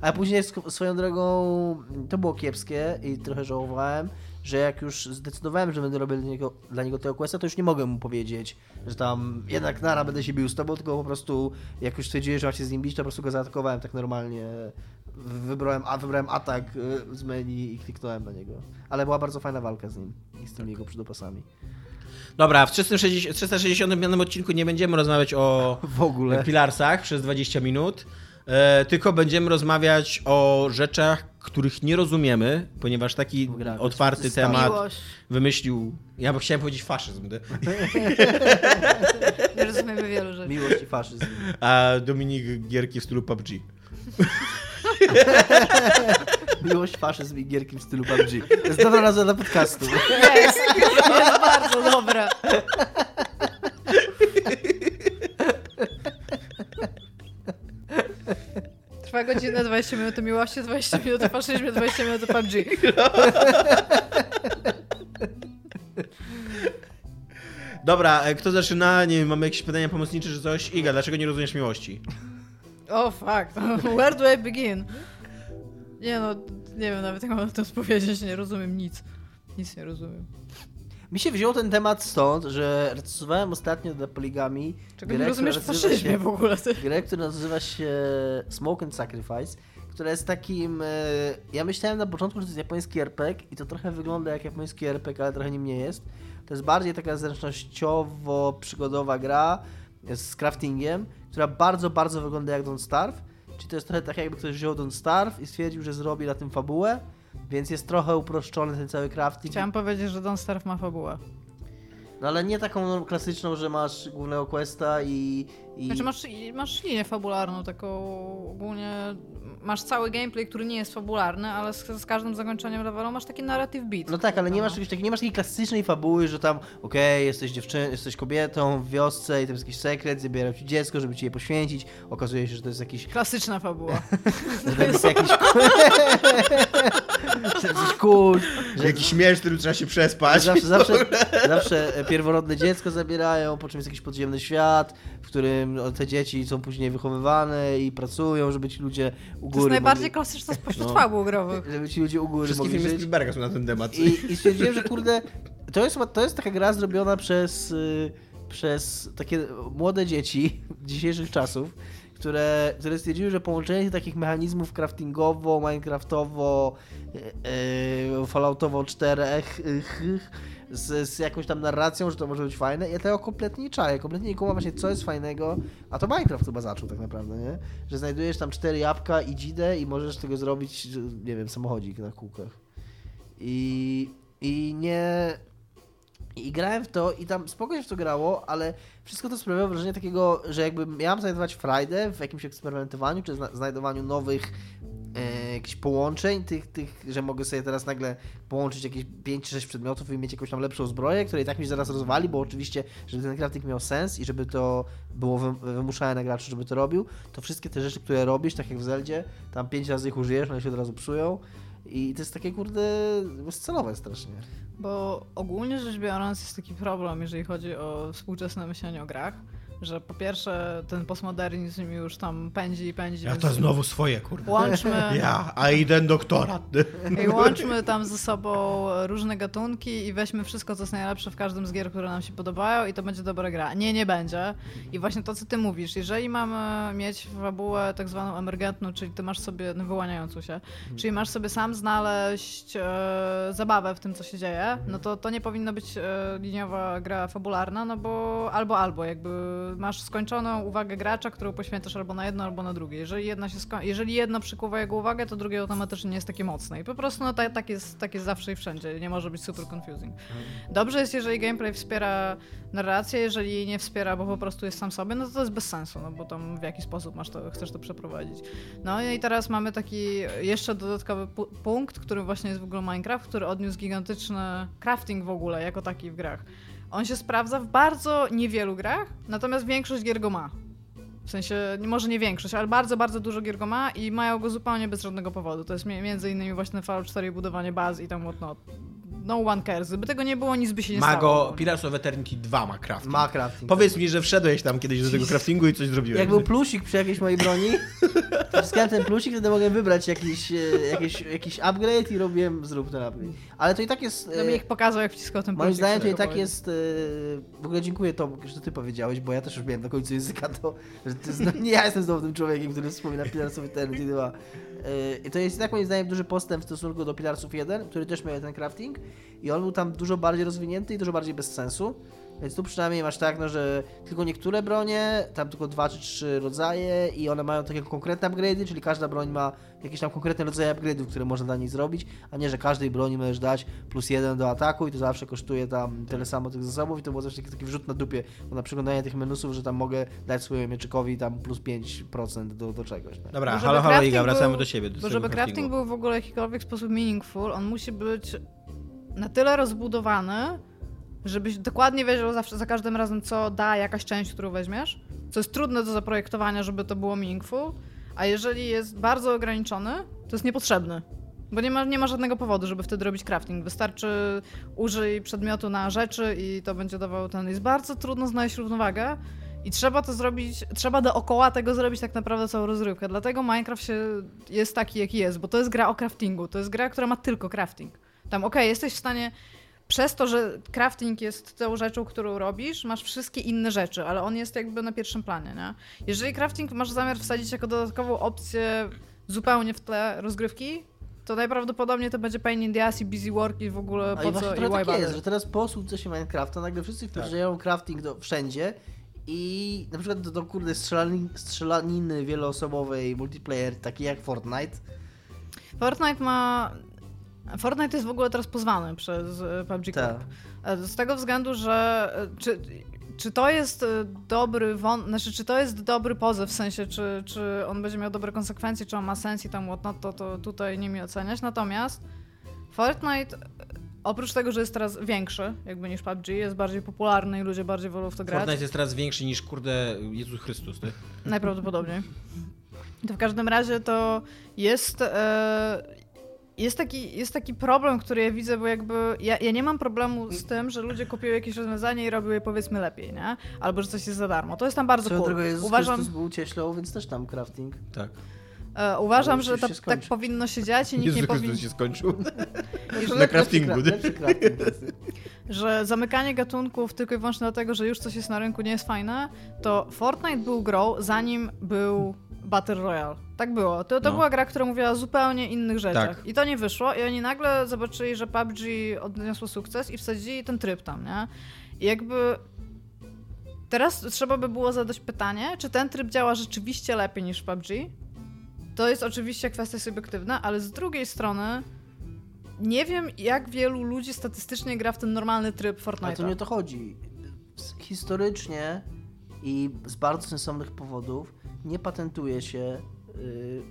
A później swoją drogą to było kiepskie i trochę żałowałem, że jak już zdecydowałem, że będę robił dla niego, dla niego tego questa, to już nie mogłem mu powiedzieć, że tam jednak nara będę się bił z tobą, tylko po prostu jak już stwierdziłem, że mam się z nim bić, to po prostu go zaatakowałem tak normalnie. Wybrałem, a wybrałem atak y, z menu i kliknąłem na niego. Ale była bardzo fajna walka z nim i z tymi jego przydopasami. Dobra, w 360, 365 odcinku nie będziemy rozmawiać o W ogóle. Pilarsach przez 20 minut, e, tylko będziemy rozmawiać o rzeczach, których nie rozumiemy, ponieważ taki W grach. otwarty temat Miłość. wymyślił. Ja bym chciałem powiedzieć faszyzm, Nie rozumiemy wielu rzeczy. Miłość i faszyzm. a Dominik gierki w stylu PUBG. Miłość, faszyzm i gierki w stylu PUBG. To jest dobra nazwa dla podcastu. Jest, jest bardzo dobre. Trwa godzinę, 20 minut miłości, 20 minut faszyzmie, 20 minut PUBG. Dobra, e, kto zaczyna? Nie wiem, mamy jakieś pytania pomocnicze czy coś? Iga, dlaczego nie rozumiesz miłości? O, oh, fuck. Where do I begin? Nie no, nie wiem nawet jak mam na to odpowiedzieć, nie rozumiem nic. Nic nie rozumiem. Mi się wziął ten temat stąd, że recenzowałem ostatnio dla Poligami Czego grę, nie rozumiesz w faszyzmie się- w ogóle? Ty? grę, która nazywa się Smoke and Sacrifice, która jest takim... e, Ja myślałem na początku, że to jest japoński RPG i to trochę wygląda jak japoński RPG, ale trochę nim nie jest. To jest bardziej taka zręcznościowo-przygodowa gra z craftingiem, która bardzo, bardzo wygląda jak Don't Starve. Czyli to jest trochę tak, jakby ktoś wziął Don't Starve i stwierdził, że zrobi na tym fabułę, więc jest trochę uproszczony ten cały crafting. Chciałam powiedzieć, że Don't Starve ma fabułę. No ale nie taką klasyczną, że masz głównego questa i... i... Znaczy masz, masz linię fabularną, taką ogólnie... Masz cały gameplay, który nie jest fabularny, ale z, z każdym zakończeniem levelu masz taki narrative beat. No tak, ale nie masz, czegoś takiego, nie masz takiej klasycznej fabuły, że tam okej, jesteś dziewczyną, jesteś kobietą w wiosce i tam jest jakiś sekret, zabierają ci dziecko, żeby ci je poświęcić. Okazuje się, że to jest jakiś... Klasyczna fabuła. Że to jest jakiś... że jest kult, że Jakiś śmierć, którym trzeba się przespać. zawsze, zawsze, zawsze pierworodne dziecko zabierają, po czym jest jakiś podziemny świat, w którym no, te dzieci są później wychowywane i pracują, żeby ci ludzie u To jest góry najbardziej mogli, klasyczna spośród No. growych. żeby ci ludzie u góry Wszystkie mogli filmy. Spielberga są na ten temat. I, I stwierdziłem, że kurde, to jest, to jest taka gra zrobiona przez, y, przez takie młode dzieci dzisiejszych czasów, które, które stwierdziły, że połączenie takich mechanizmów craftingowo, minecraftowo, y, y, falloutowo 4 z, z jakąś tam narracją, że to może być fajne. Ja tego kompletnie nie czaję, kompletnie nie kumam właśnie co jest fajnego, a to Minecraft chyba zaczął tak naprawdę, nie? Że znajdujesz tam cztery jabłka i dzidę i możesz tego zrobić, nie wiem, samochodzik na kółkach. I, i nie. I grałem w to i tam spokojnie w to grało, ale wszystko to sprawiało wrażenie takiego, że jakby miałem znajdować frajdę w jakimś eksperymentowaniu, czy zna- znajdowaniu nowych e, jakichś połączeń, tych, tych, że mogę sobie teraz nagle połączyć jakieś 5 czy 6 przedmiotów i mieć jakąś tam lepszą zbroję, która i tak mi zaraz rozwali, bo oczywiście, żeby ten crafting miał sens i żeby to było wy- wymuszane na graczu, żeby to robił, to wszystkie te rzeczy, które robisz, tak jak w Zeldzie, tam 5 razy ich użyjesz, one się od razu psują. I to jest takie, kurde, bezcelowe strasznie. Bo ogólnie rzecz biorąc jest taki problem, jeżeli chodzi o współczesne myślenie o grach, że po pierwsze ten postmodernizm już tam pędzi i pędzi. Ja to znowu swoje, kurde. Łączmy, Ja, a idę doktorat. i łączmy tam ze sobą różne gatunki i weźmy wszystko, co jest najlepsze w każdym z gier, które nam się podobają i to będzie dobra gra. Nie, nie będzie. I właśnie to, co ty mówisz, jeżeli mamy mieć fabułę tak zwaną emergentną, czyli ty masz sobie, no wyłaniającą się, czyli masz sobie sam znaleźć e, zabawę w tym, co się dzieje, no to to nie powinno być e, liniowa gra fabularna, no bo albo, albo, jakby masz skończoną uwagę gracza, którą poświęcasz albo na jedno, albo na drugie. Jeżeli, jedna się sko- jeżeli jedno przykuwa jego uwagę, to drugie automatycznie nie jest takie mocne. I po prostu no, tak, tak, jest, tak jest zawsze i wszędzie. Nie może być super confusing. Dobrze jest, jeżeli gameplay wspiera narrację, jeżeli jej nie wspiera, bo po prostu jest sam sobie, no to to jest bez sensu, no bo tam w jaki sposób masz to, chcesz to przeprowadzić. No i teraz mamy taki jeszcze dodatkowy pu- punkt, którym właśnie jest w ogóle Minecraft, który odniósł gigantyczny crafting w ogóle, jako taki w grach. On się sprawdza w bardzo niewielu grach, natomiast większość gier go ma. W sensie, może nie większość, ale bardzo, bardzo dużo gier go ma i mają go zupełnie bez żadnego powodu. To jest mi- między innymi właśnie Fallout 4 i budowanie baz i tam whatnot. No one cares. Gdyby tego nie było, nic by się nie stało. Mago, Pillars of Eternity 2 ma crafting. Ma crafting. Powiedz mi, że wszedłeś tam kiedyś do tego craftingu i coś zrobiłeś. Jak był plusik przy jakiejś mojej broni, Wciskałem ten plusik, wtedy mogłem wybrać jakiś, e, jakiś, jakiś upgrade i robiłem zrób ten upgrade. Ale to i tak jest... No e, mi ich pokazał, jak wciskał ten Moim plusik, zdaniem to i tak powiedzieć. jest. e, W ogóle dziękuję Tom, że to ty powiedziałeś, bo ja też już miałem na końcu języka to, że ty zna... nie ja jestem znowu tym człowiekiem, który wspomina Pillars of Eternity 2. E, I to jest tak moim zdaniem duży postęp w stosunku do Pillarsów 1, który też miał ten crafting i on był tam dużo bardziej rozwinięty i dużo bardziej bez sensu. Więc tu przynajmniej masz tak, no, że tylko niektóre bronie, tam tylko dwa czy trzy rodzaje i one mają takie konkretne upgrade'y, czyli każda broń ma jakieś tam konkretne rodzaje upgrade'ów, które można dla niej zrobić, a nie, że każdej broni możesz dać plus jeden do ataku i to zawsze kosztuje tam tyle samo tych zasobów i to było zawsze taki, taki wrzut na dupie, bo na przeglądanie tych menusów, że tam mogę dać swojemu mieczykowi tam plus 5% do, do czegoś. Tak? Dobra, halo, halo Iga, wracamy był- do siebie. Do Bo żeby crafting craftingu. był w ogóle w jakikolwiek sposób meaningful, on musi być na tyle rozbudowany, żebyś dokładnie wiedział zawsze, za każdym razem, co da jakaś część, którą weźmiesz. Co jest trudne do zaprojektowania, żeby to było meaningful. A jeżeli jest bardzo ograniczony, to jest niepotrzebny. Bo nie ma, nie ma żadnego powodu, żeby wtedy robić crafting. Wystarczy użyj przedmiotu na rzeczy i to będzie dawało ten. Jest bardzo trudno znaleźć równowagę. I trzeba to zrobić, trzeba dookoła tego zrobić tak naprawdę całą rozrywkę. Dlatego Minecraft się jest taki, jaki jest, bo to jest gra o craftingu. To jest gra, która ma tylko crafting. Tam, okej, jesteś w stanie, przez to, że crafting jest tą rzeczą, którą robisz, masz wszystkie inne rzeczy, ale on jest jakby na pierwszym planie, nie? Jeżeli crafting masz zamiar wsadzić jako dodatkową opcję zupełnie w tle rozgrywki, to najprawdopodobniej to będzie pain in the ass i busy work i w ogóle A po i co i tak jest, że teraz po sukcesie Minecrafta nagle wszyscy wprowadzają crafting do, wszędzie i na przykład do, do kurde strzelaniny, strzelaniny wieloosobowej multiplayer, taki jak Fortnite, Fortnite ma... Fortnite jest w ogóle teraz pozwany przez e, PUBG Tak. Corp. E, Z tego względu, że e, czy, czy to jest dobry won... znaczy, czy to jest dobry pozew, w sensie, czy, czy on będzie miał dobre konsekwencje, czy on ma sens i tam whatnot, to, to tutaj nie mi oceniać. Natomiast Fortnite, oprócz tego, że jest teraz większy, jakby niż PUBG, jest bardziej popularny i ludzie bardziej wolą w to grać. Fortnite jest teraz większy niż, kurde, Jezus Chrystus, ty. Najprawdopodobniej. To w każdym razie to jest. E, jest taki, jest taki problem, który ja widzę, bo jakby ja, ja nie mam problemu z tym, że ludzie kupią jakieś rozwiązanie i robią je powiedzmy lepiej, nie? Albo że coś jest za darmo. To jest tam bardzo Swoją cool. Jezus Uważam, Chrystus był cieślą, więc też tam crafting. Tak. e, uważam że się tak powinno się dziać i nikt Jezus nie powinien. się skończył. Na craftingu, lepszy, nie? lepszy crafting. że zamykanie gatunków tylko i wyłącznie dlatego, że już coś jest na rynku nie jest fajne, to Fortnite był grą zanim był Battle Royale. Tak było. To, to No. była gra, która mówiła o zupełnie innych rzeczach. Tak. I to nie wyszło i oni nagle zobaczyli, że PUBG odniosło sukces i wsadzili ten tryb tam, nie? I jakby teraz trzeba by było zadać pytanie, czy ten tryb działa rzeczywiście lepiej niż w PUBG? To jest oczywiście kwestia subiektywna, ale z drugiej strony nie wiem, jak wielu ludzi statystycznie gra w ten normalny tryb Fortnite. Ale to nie o to chodzi. Historycznie i z bardzo sensownych powodów nie patentuje się y,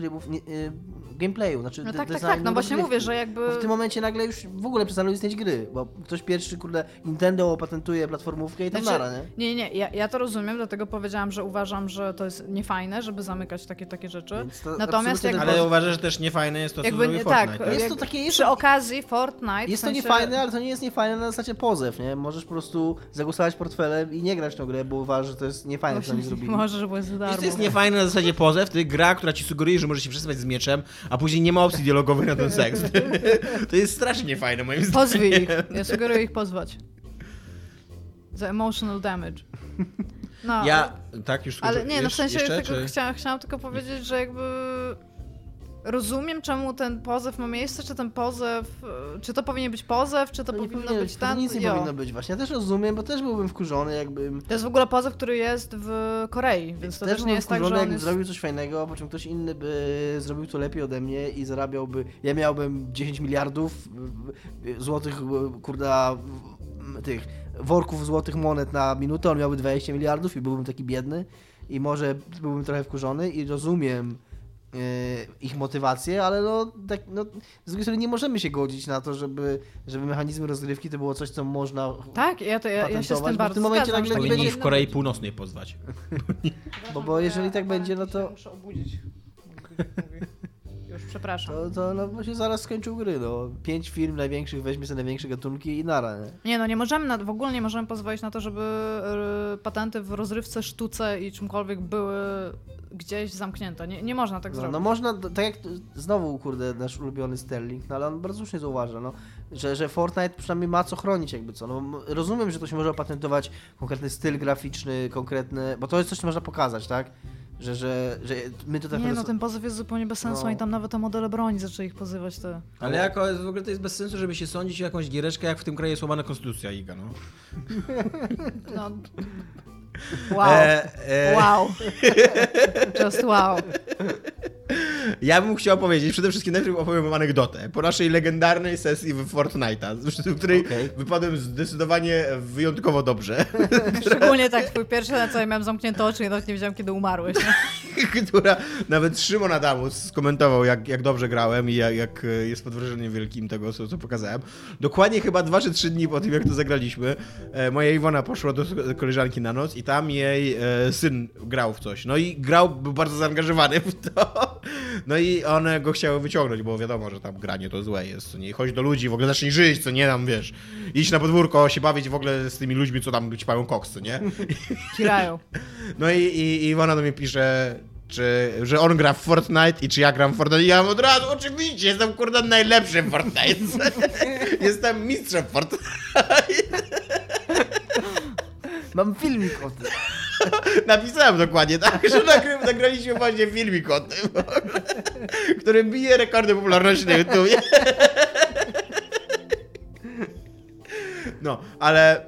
trybów nie, y, gameplayu, znaczy No tak, tak, designu tak, no właśnie mówię, że jakby... Bo w tym momencie nagle już w ogóle przestaną istnieć gry, bo ktoś pierwszy, kurde, Nintendo opatentuje platformówkę i tam Znaczy, nara, nie? Nie, nie, ja, ja to rozumiem, dlatego powiedziałam, że uważam, że to jest niefajne, żeby zamykać takie, takie rzeczy. To Natomiast jakby- Ale uważasz, że też niefajne jest to, co Jakby zrobił nie- Fortnite. tak, Jest to takie- jest Przy to- okazji Fortnite... Jest w to sensie... niefajne, ale to nie jest niefajne na zasadzie pozew, nie? Możesz po prostu zagłosować portfelem i nie grać w tę grę, bo uważasz, że to jest niefajne, co oni zrobili. Może, że było za darmo. Wiesz, to jest niefajne na zasadzie pozew, to jest gra, która ci sugeruje, że możesz się przesuwać z mieczem, a później nie ma opcji dialogowej na ten seks. To jest strasznie niefajne moim zdaniem. Pozwij ich. Ja sugeruję ich pozwać. Za emotional damage. No, Ja, tak, już Ale nie, no w sensie jeszcze, tylko czy... chciałam, chciałam tylko powiedzieć, że jakby rozumiem, czemu ten pozew ma miejsce, czy ten pozew, e, czy to powinien być pozew, czy to, To powinno być to ten. nic nie jo. powinno być właśnie. Ja też rozumiem, bo też byłbym wkurzony, jakbym... To jest w ogóle pozew, który jest w Korei, więc to też też nie jest tak, że on jakbym jest... zrobił coś fajnego, po czym ktoś inny by zrobił to lepiej ode mnie i zarabiałby... Ja miałbym 10 miliardów złotych, kurda, tych worków złotych monet na minutę, on miałby 20 miliardów i byłbym taki biedny i może byłbym trochę wkurzony i rozumiem ich motywację, ale no, tak, no z drugiej strony nie możemy się godzić na to, żeby, żeby mechanizmy rozgrywki to było coś, co można Tak, ja, to, ja, ja się z tym w bardzo tym momencie zgadzam. nagle Powinni będzie- w Korei Północnej pozwać. Bo, bo jeżeli tak będzie, no to... Muszę obudzić. Przepraszam. to, to no, bo się zaraz skończył gry. No. Pięć firm największych weźmie sobie największe gatunki i nara. Nie? Nie no, nie możemy, na, w ogóle nie możemy pozwolić na to, żeby y, patenty w rozrywce, sztuce i czymkolwiek były gdzieś zamknięte. Nie, nie można tak No, zrobić. no można, tak jak znowu, kurde, nasz ulubiony Sterling, no ale on bardzo słusznie zauważa, no, że, że Fortnite przynajmniej ma co chronić jakby co. No, rozumiem, że to się może opatentować konkretny styl graficzny, konkretny, bo to jest coś, co można pokazać, tak? Że, że, że my to tak Nie no, ten pozew jest zupełnie bez sensu, No. oni tam nawet o modele broni zaczęli ich pozywać. Te. Ale jako, w ogóle to jest bez sensu, żeby się sądzić o jakąś giereczkę, jak w tym kraju jest łamana konstytucja, Iga, no. No. Wow. E, e, Wow. Just wow. Ja bym chciał powiedzieć, przede wszystkim najpierw opowiem wam anegdotę. Po naszej legendarnej sesji w Fortnite'a, w której Okej. wypadłem zdecydowanie wyjątkowo dobrze, Szczególnie tak twój pierwszy, na co ja miałem zamknięte oczy i nawet nie wiedziałem, kiedy umarłeś. Która nawet Szymon Adamus skomentował, jak, jak dobrze grałem i jak, jak e, jest pod wrażeniem wielkim tego, co, co pokazałem. Dokładnie chyba dwa czy trzy dni po tym, jak to zagraliśmy, e, moja Iwona poszła do koleżanki na noc i tam jej e, syn grał w coś. No i grał, był bardzo zaangażowany w to. No i one go chciały wyciągnąć, bo wiadomo, że tam granie to złe jest, co nie? Chodź do ludzi, w ogóle zacznij żyć, co nie tam, wiesz, iść na podwórko, się bawić w ogóle z tymi ludźmi, co tam ćpają koks, co nie? Kirają. No i, i, i ona do mnie pisze, czy, że on gra w Fortnite i czy ja gram w Fortnite. I ja mam od razu, oczywiście, jestem kurde najlepszy w Fortnite. jestem mistrzem Fortnite. Mam filmik o tym. Napisałem dokładnie, tak, że nagraliśmy właśnie filmik o tym, który bije rekordy popularności na YouTubie. No, ale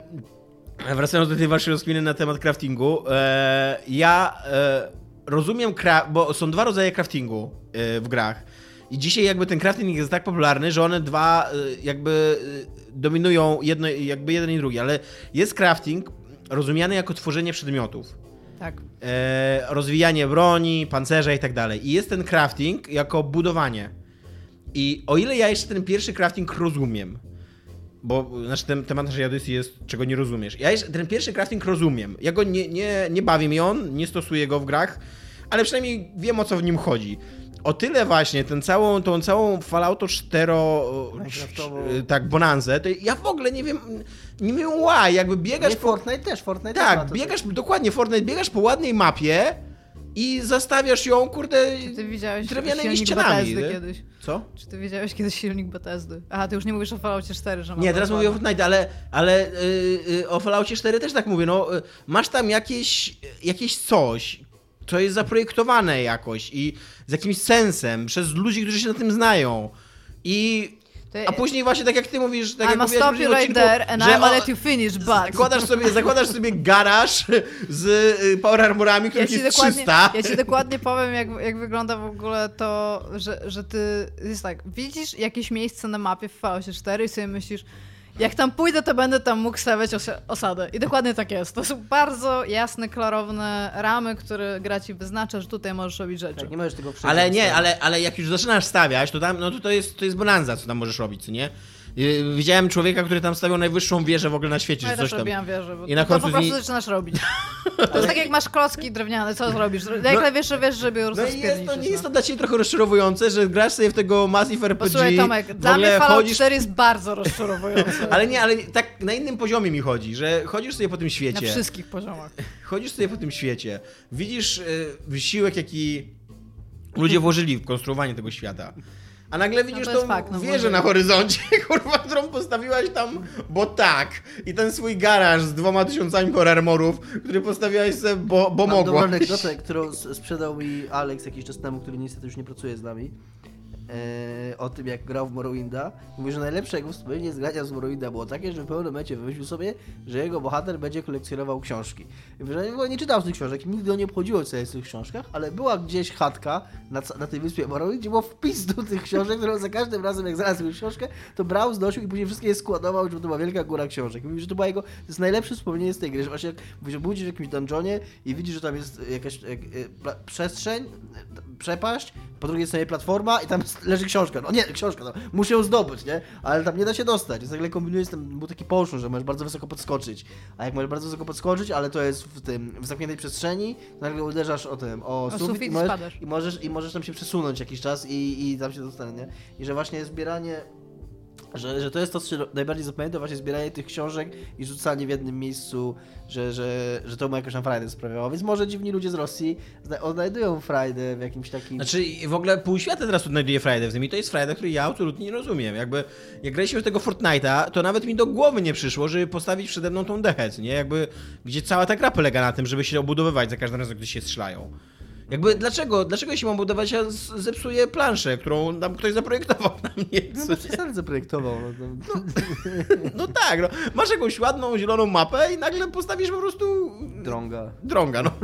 wracając do tej waszej rozkminy na temat craftingu, e, ja e, rozumiem, bo są dwa rodzaje craftingu e, w grach. I dzisiaj jakby ten crafting jest tak popularny, że one dwa e, jakby e, dominują jedno, jakby jeden i drugi, ale jest crafting rozumiany jako tworzenie przedmiotów Tak. e, rozwijanie broni, pancerza i tak dalej. I jest ten crafting jako budowanie. I o ile ja jeszcze ten pierwszy crafting rozumiem, bo znaczy ten temat naszej audycji jest, czego nie rozumiesz. Ja jeszcze ten pierwszy crafting rozumiem. Ja go nie, nie, nie bawi mi on, nie stosuję go w grach, ale przynajmniej wiem o co w nim chodzi. O tyle właśnie, ten całą, tą całą Fallouto 4 Minecraftową. tak, bonanzę, to ja w ogóle nie wiem, nie wiem why, jakby biegasz Nie, po... Fortnite też, Fortnite też Tak, to biegasz, dokładnie, Fortnite, biegasz po ładnej mapie i zastawiasz ją, kurde, Czy ty widziałeś drewnianymi ścianami. Kiedyś? Co? Czy ty widziałeś kiedyś silnik Bethesdy? Aha, ty już nie mówisz o Falloutie 4, że ma Nie, teraz mówię o. Fortnite, ale, ale yy, yy, o Falloutie 4 też tak mówię, no, yy, masz tam jakieś, jakieś coś, co jest zaprojektowane jakoś i z jakimś sensem, przez ludzi, którzy się na tym znają. I... A później właśnie tak jak ty mówisz, tak I'm jak stop you right there and że I'm let you finish, but... Zakładasz sobie, zakładasz sobie garaż z y, power armorami, Ja których ci, jest dokładnie, 300. ja ci dokładnie powiem, jak, jak wygląda w ogóle to, że, że ty jest tak, widzisz jakieś miejsce na mapie w Falloutie 4 i sobie myślisz, jak tam pójdę, to będę tam mógł stawiać osadę. I dokładnie tak jest. To są bardzo jasne, klarowne ramy, które gra ci wyznacza, że tutaj możesz robić rzeczy. Tak, nie możesz tego przejść. Ale nie, ale, ale jak już zaczynasz stawiać, to tam, no to, to jest, to jest bonanza, co tam możesz robić, co nie? Yy, Widziałem człowieka, który tam stawiał najwyższą wieżę w ogóle na świecie, No ja coś też robiłam wieżę, bo I na to, to końcu po prostu zaczynasz robić. To jest tak jak masz klocki drewniane, co zrobisz? Jak wiesz, że wiesz, żeby No i jest to, nie jest to dla ciebie trochę rozczarowujące, że grasz sobie w tego Massive RPG, Posłuchaj Tomek, dla mnie Fallout chodzisz... 4 jest bardzo rozczarowujący. Ale nie, ale tak na innym poziomie mi chodzi, że chodzisz sobie po tym Na świecie, wszystkich poziomach. chodzisz sobie po tym świecie, widzisz y, wysiłek, jaki ludzie włożyli w konstruowanie tego świata. A nagle widzisz to jest tą fakt, no wieżę na horyzoncie, kurwa, którą postawiłaś tam, bo tak. I ten swój garaż z dwoma tysiącami power armorów, który postawiłaś sobie, bo, bo Mam dobrą mogłaś. anegdotę, którą sprzedał mi Alex jakiś czas temu, który niestety już nie pracuje z nami. E, o tym, jak grał w Morrowinda. Mówi, że najlepsze jego wspomnienie z grania z Morrowinda było takie, że w pewnym momencie wymyślił sobie, że jego bohater będzie kolekcjonował książki. I Że nie czytał tych książek, nigdy go nie obchodziło, co jest w tych książkach, ale była gdzieś chatka na, na tej wyspie Morrowind, gdzie było wpis do tych książek, którą za każdym razem, jak znalazł książkę, to brał, znosił i później wszystkie je składował, żeby to była wielka góra książek. Mówi, że to była jego, to jest najlepsze wspomnienie z tej gry, że właśnie jak mówi, że budzisz w jakimś dungeonie i widzisz, że tam jest jakaś jak, e, przestrzeń, e, przepaść, po drugiej stronie platforma i tam jest leży książka, no nie, książka, no, muszę ją zdobyć, nie? Ale tam nie da się dostać, więc nagle kombinujesz, tam był taki potion, że możesz bardzo wysoko podskoczyć, a jak możesz bardzo wysoko podskoczyć, ale to jest w tym, w zamkniętej przestrzeni, to nagle uderzasz o tym, o, sufit, sufit i, możesz, i, możesz, i możesz tam się przesunąć jakiś czas i, i tam się dostanie, nie? I że właśnie zbieranie że, że to jest to, co się najbardziej zapamięta, właśnie zbieranie tych książek i rzucanie w jednym miejscu, że, że, że to mu jakoś tam frajdę sprawiało. Więc może dziwni ludzie z Rosji odnajdują frajdę w jakimś takim... Znaczy w ogóle pół świata teraz odnajduje frajdę w tym i to jest frajda, której ja absolutnie nie rozumiem. Jakby jak graliśmy w tego Fortnite'a, to nawet mi do głowy nie przyszło, żeby postawić przede mną tą dechę, nie? Jakby, gdzie cała ta gra polega na tym, żeby się obudowywać za każdym razem, gdy się strzelają. Jakby dlaczego, dlaczego jeśli mam budować, ja zepsuję planszę, którą tam ktoś zaprojektował na mnie, no, bo nie? Cezary zaprojektował. No, to... No tak, no. Masz jakąś ładną, zieloną mapę i nagle postawisz po prostu Drąga. drąga, no.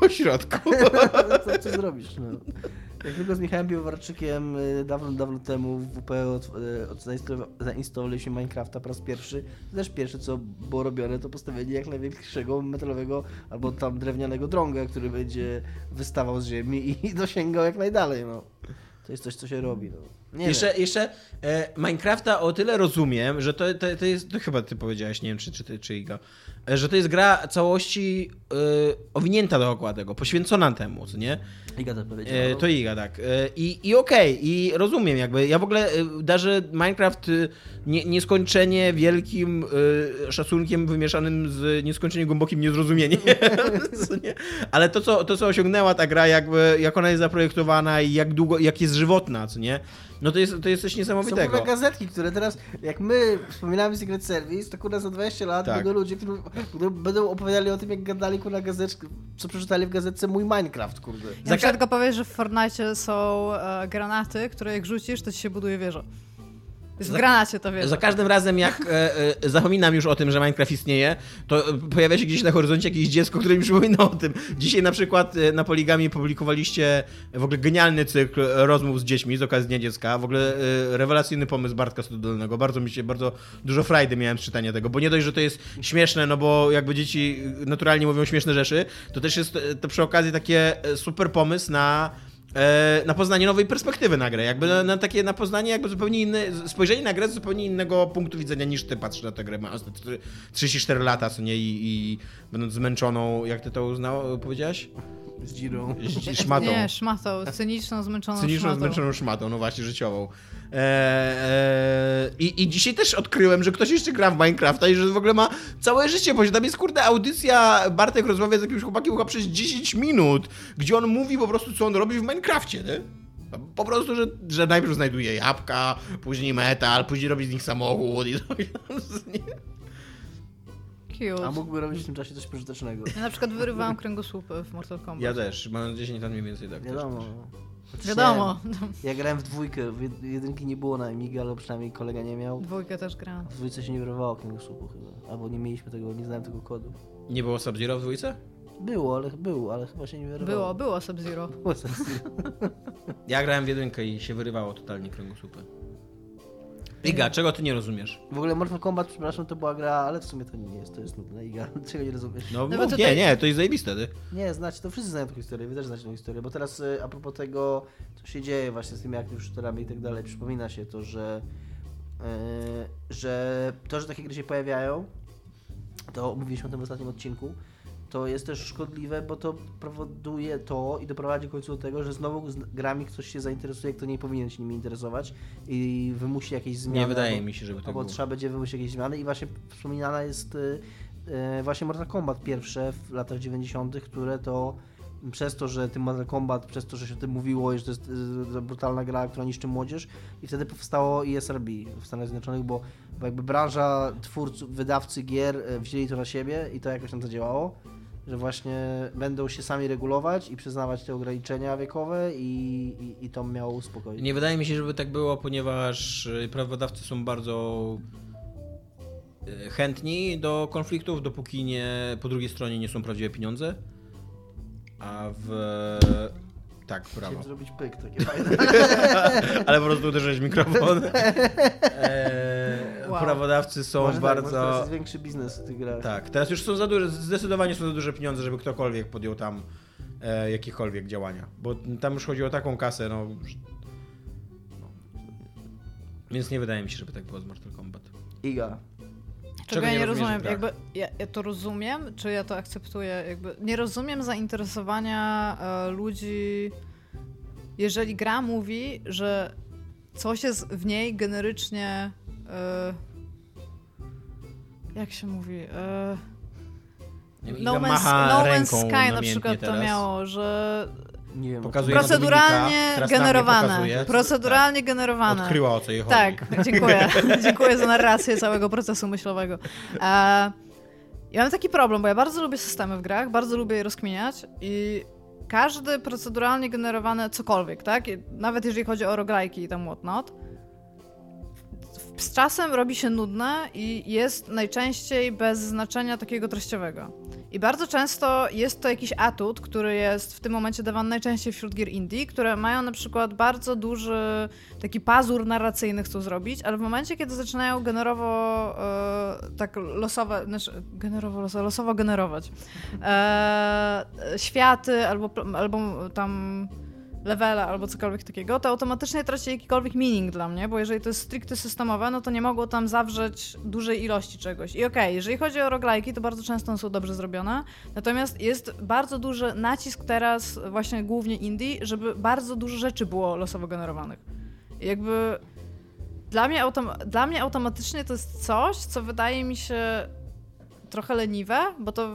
po środku. co, co zrobisz, no. Jak tylko z Michałem Piwowarczykiem y, dawno, dawno temu w WP od, y, od zainstalowa- zainstalowaliśmy Minecrafta po raz pierwszy, to też pierwsze co było robione to postawienie jak największego metalowego albo tam drewnianego drąga, który będzie wystawał z ziemi i dosięgał jak najdalej, no. To jest coś, co się robi, no. Nie jeszcze wiem. jeszcze e, Minecrafta o tyle rozumiem, że to, to, to jest, to chyba ty powiedziałeś, nie wiem czy, czy czy Iga, że to jest gra całości e, owinięta dookoła tego, poświęcona temu, co nie? Iga to powiedział. E, no. to Iga, tak. E, I, i okej, i rozumiem jakby. Ja w ogóle e, darzę Minecraft e, nie, nieskończenie wielkim e, szacunkiem wymieszanym z nieskończenie głębokim niezrozumieniem. Nie? Ale to co, to, co osiągnęła ta gra, jakby, jak ona jest zaprojektowana i jak długo, jak jest żywotna, co nie? No to jest, to jest coś Są niesamowitego. kurwa gazetki, które teraz, jak my wspominamy Secret Service, to kurwa za 20 lat Tak. będą ludzie, którzy będą opowiadali o tym, jak gadali kurwa gazetkę, co przeczytali w gazetce Mój Minecraft, kurde. Ja Za muszę ka- tylko powiedzieć, że w Fortnite są e, granaty, które jak rzucisz, to ci się buduje wieża. Jest w granacie ta wieża. Za każdym razem, jak e, e, zapominam już o tym, że Minecraft istnieje, to e, pojawia się gdzieś na horyzoncie jakieś dziecko, które mi przypomina o tym. Dzisiaj na przykład e, na Poligami publikowaliście w ogóle genialny cykl rozmów z dziećmi z okazji Dnia Dziecka. W ogóle e, rewelacyjny pomysł Bartka Studolnego. Bardzo mi się, bardzo dużo frajdy miałem z czytania tego, bo nie dość, że to jest śmieszne, no bo jakby dzieci naturalnie mówią śmieszne rzeczy, to też jest to przy okazji takie super pomysł na na poznanie nowej perspektywy na grę, jakby na, na takie na poznanie jakby zupełnie inne, spojrzenie na grę z zupełnie innego punktu widzenia niż ty patrzysz na tę grę, masz te trzy- 34 lata, co nie, i, i będąc zmęczoną, jak ty to uznał, powiedziałaś? Z. Ś- Szmatą. Nie, szmatą. Cyniczną, zmęczoną Cyniczną, szmatą. zmęczoną szmatą, no właśnie, życiową. Eee, i, I dzisiaj też odkryłem, że ktoś jeszcze gra w Minecrafta i że w ogóle ma całe życie, bo tam jest kurde audycja, Bartek rozmawia z jakimś chłopakiem chyba przez 10 minut, gdzie on mówi po prostu, co on robi w Minecrafcie, nie? Po prostu, że, że najpierw znajduje jabłka, później metal, później robi z nich samochód i to nie? Cute. A mógłby robić w tym czasie coś pożytecznego. Ja na przykład wyrywałam kręgosłupy w Mortal Kombat. Ja też, mam 10 lat mniej więcej tak. też. Wiadomo. Wiadomo. Ja grałem w dwójkę, w jed- jedynki nie było na Amiga, ale przynajmniej kolega nie miał. Dwójkę też grałam. W dwójce się nie wyrywało kręgosłupu chyba. Albo nie mieliśmy tego, nie znałem tego kodu. Nie było Sub-Zero w dwójce? Było, ale było, ale chyba się nie wyrywało. Było, było Sub-Zero. Było sensu. Ja grałem w jedynkę i się wyrywało totalnie kręgosłupy. Iga, czego ty nie rozumiesz? W ogóle Mortal Kombat, przepraszam, to była gra, ale w sumie to nie jest, to jest nudne. Iga, czego nie rozumiesz? No, No mów, tutaj- nie, nie, to jest zajebiste, ty. Nie, znacie, to wszyscy znają tą historię, wy też znacie tą historię, bo teraz y, a propos tego, co się dzieje właśnie z tymi active shooterami i tak dalej, przypomina się to, że y, że to, że takie gry się pojawiają, to mówiliśmy o tym w ostatnim odcinku, to jest też szkodliwe, bo to powoduje to i doprowadzi w końcu do tego, że znowu z grami ktoś się zainteresuje, kto nie powinien się nimi interesować i wymusi jakieś zmiany. Nie wydaje albo- mi się, żeby tak albo było. trzeba będzie wymusić jakieś zmiany i właśnie wspominana jest y, y, właśnie Mortal Kombat pierwsze w latach 90., które to przez to, że tym Mortal Kombat, przez to, że się o tym mówiło, że to jest y, brutalna gra, która niszczy młodzież i wtedy powstało ESRB w Stanach Zjednoczonych, bo, bo jakby branża twórców, wydawcy gier wzięli to na siebie i to jakoś tam zadziałało, że właśnie będą się sami regulować i przyznawać te ograniczenia wiekowe i, i, i to miało uspokoić. Nie wydaje mi się, żeby tak było, ponieważ y, prawodawcy są bardzo y, chętni do konfliktów, dopóki nie, po drugiej stronie nie są prawdziwe pieniądze. A w... Tak, brawo. Chciałem zrobić pyk, takie fajne. Ale po prostu uderzyłeś w mikrofon. Eee, Wow. prawodawcy są Może tak, może teraz bardzo... jest większy biznes w tych grach. Tak, teraz już są za duże, zdecydowanie są za duże pieniądze, żeby ktokolwiek podjął tam e, jakiekolwiek działania. Bo tam już chodzi o taką kasę, no... no. Więc nie wydaje mi się, żeby tak było z Mortal Kombat. Iga. Czego ja nie rozumiem, jakby ja, ja to rozumiem, czy ja to akceptuję, jakby nie rozumiem zainteresowania e, ludzi, jeżeli gra mówi, że coś jest w niej generycznie e, jak się mówi? E, no Iga Man's, no Man's Sky na przykład to miało, że Nie wiem. Pokazuje proceduralnie generowane, pokazuje. proceduralnie generowane. Odkryła o co jej chodzi. Tak, dziękuję. dziękuję za narrację całego procesu myślowego. E, ja mam taki problem, bo ja bardzo lubię systemy w grach, bardzo lubię je rozkminiać i każdy proceduralnie generowany cokolwiek, tak? I Nawet jeżeli chodzi o roguelike'i i tam whatnot, z czasem robi się nudne i jest najczęściej bez znaczenia takiego treściowego. I bardzo często jest to jakiś atut, który jest w tym momencie dawany najczęściej wśród gier indie, które mają na przykład bardzo duży taki pazur narracyjny chcą zrobić, ale w momencie, kiedy zaczynają generowo e, tak losowe, znaczy generowo, losowo, losowo generować e, światy albo, albo tam levela albo cokolwiek takiego, to automatycznie traci jakikolwiek meaning dla mnie, bo jeżeli to jest stricte systemowe, no to nie mogło tam zawrzeć dużej ilości czegoś. I okej, jeżeli chodzi o roguelike'i, to bardzo często są dobrze zrobione, natomiast jest bardzo duży nacisk teraz, właśnie głównie indie, żeby bardzo dużo rzeczy było losowo generowanych. I jakby dla mnie, dla mnie automatycznie to jest coś, co wydaje mi się trochę leniwe, bo to,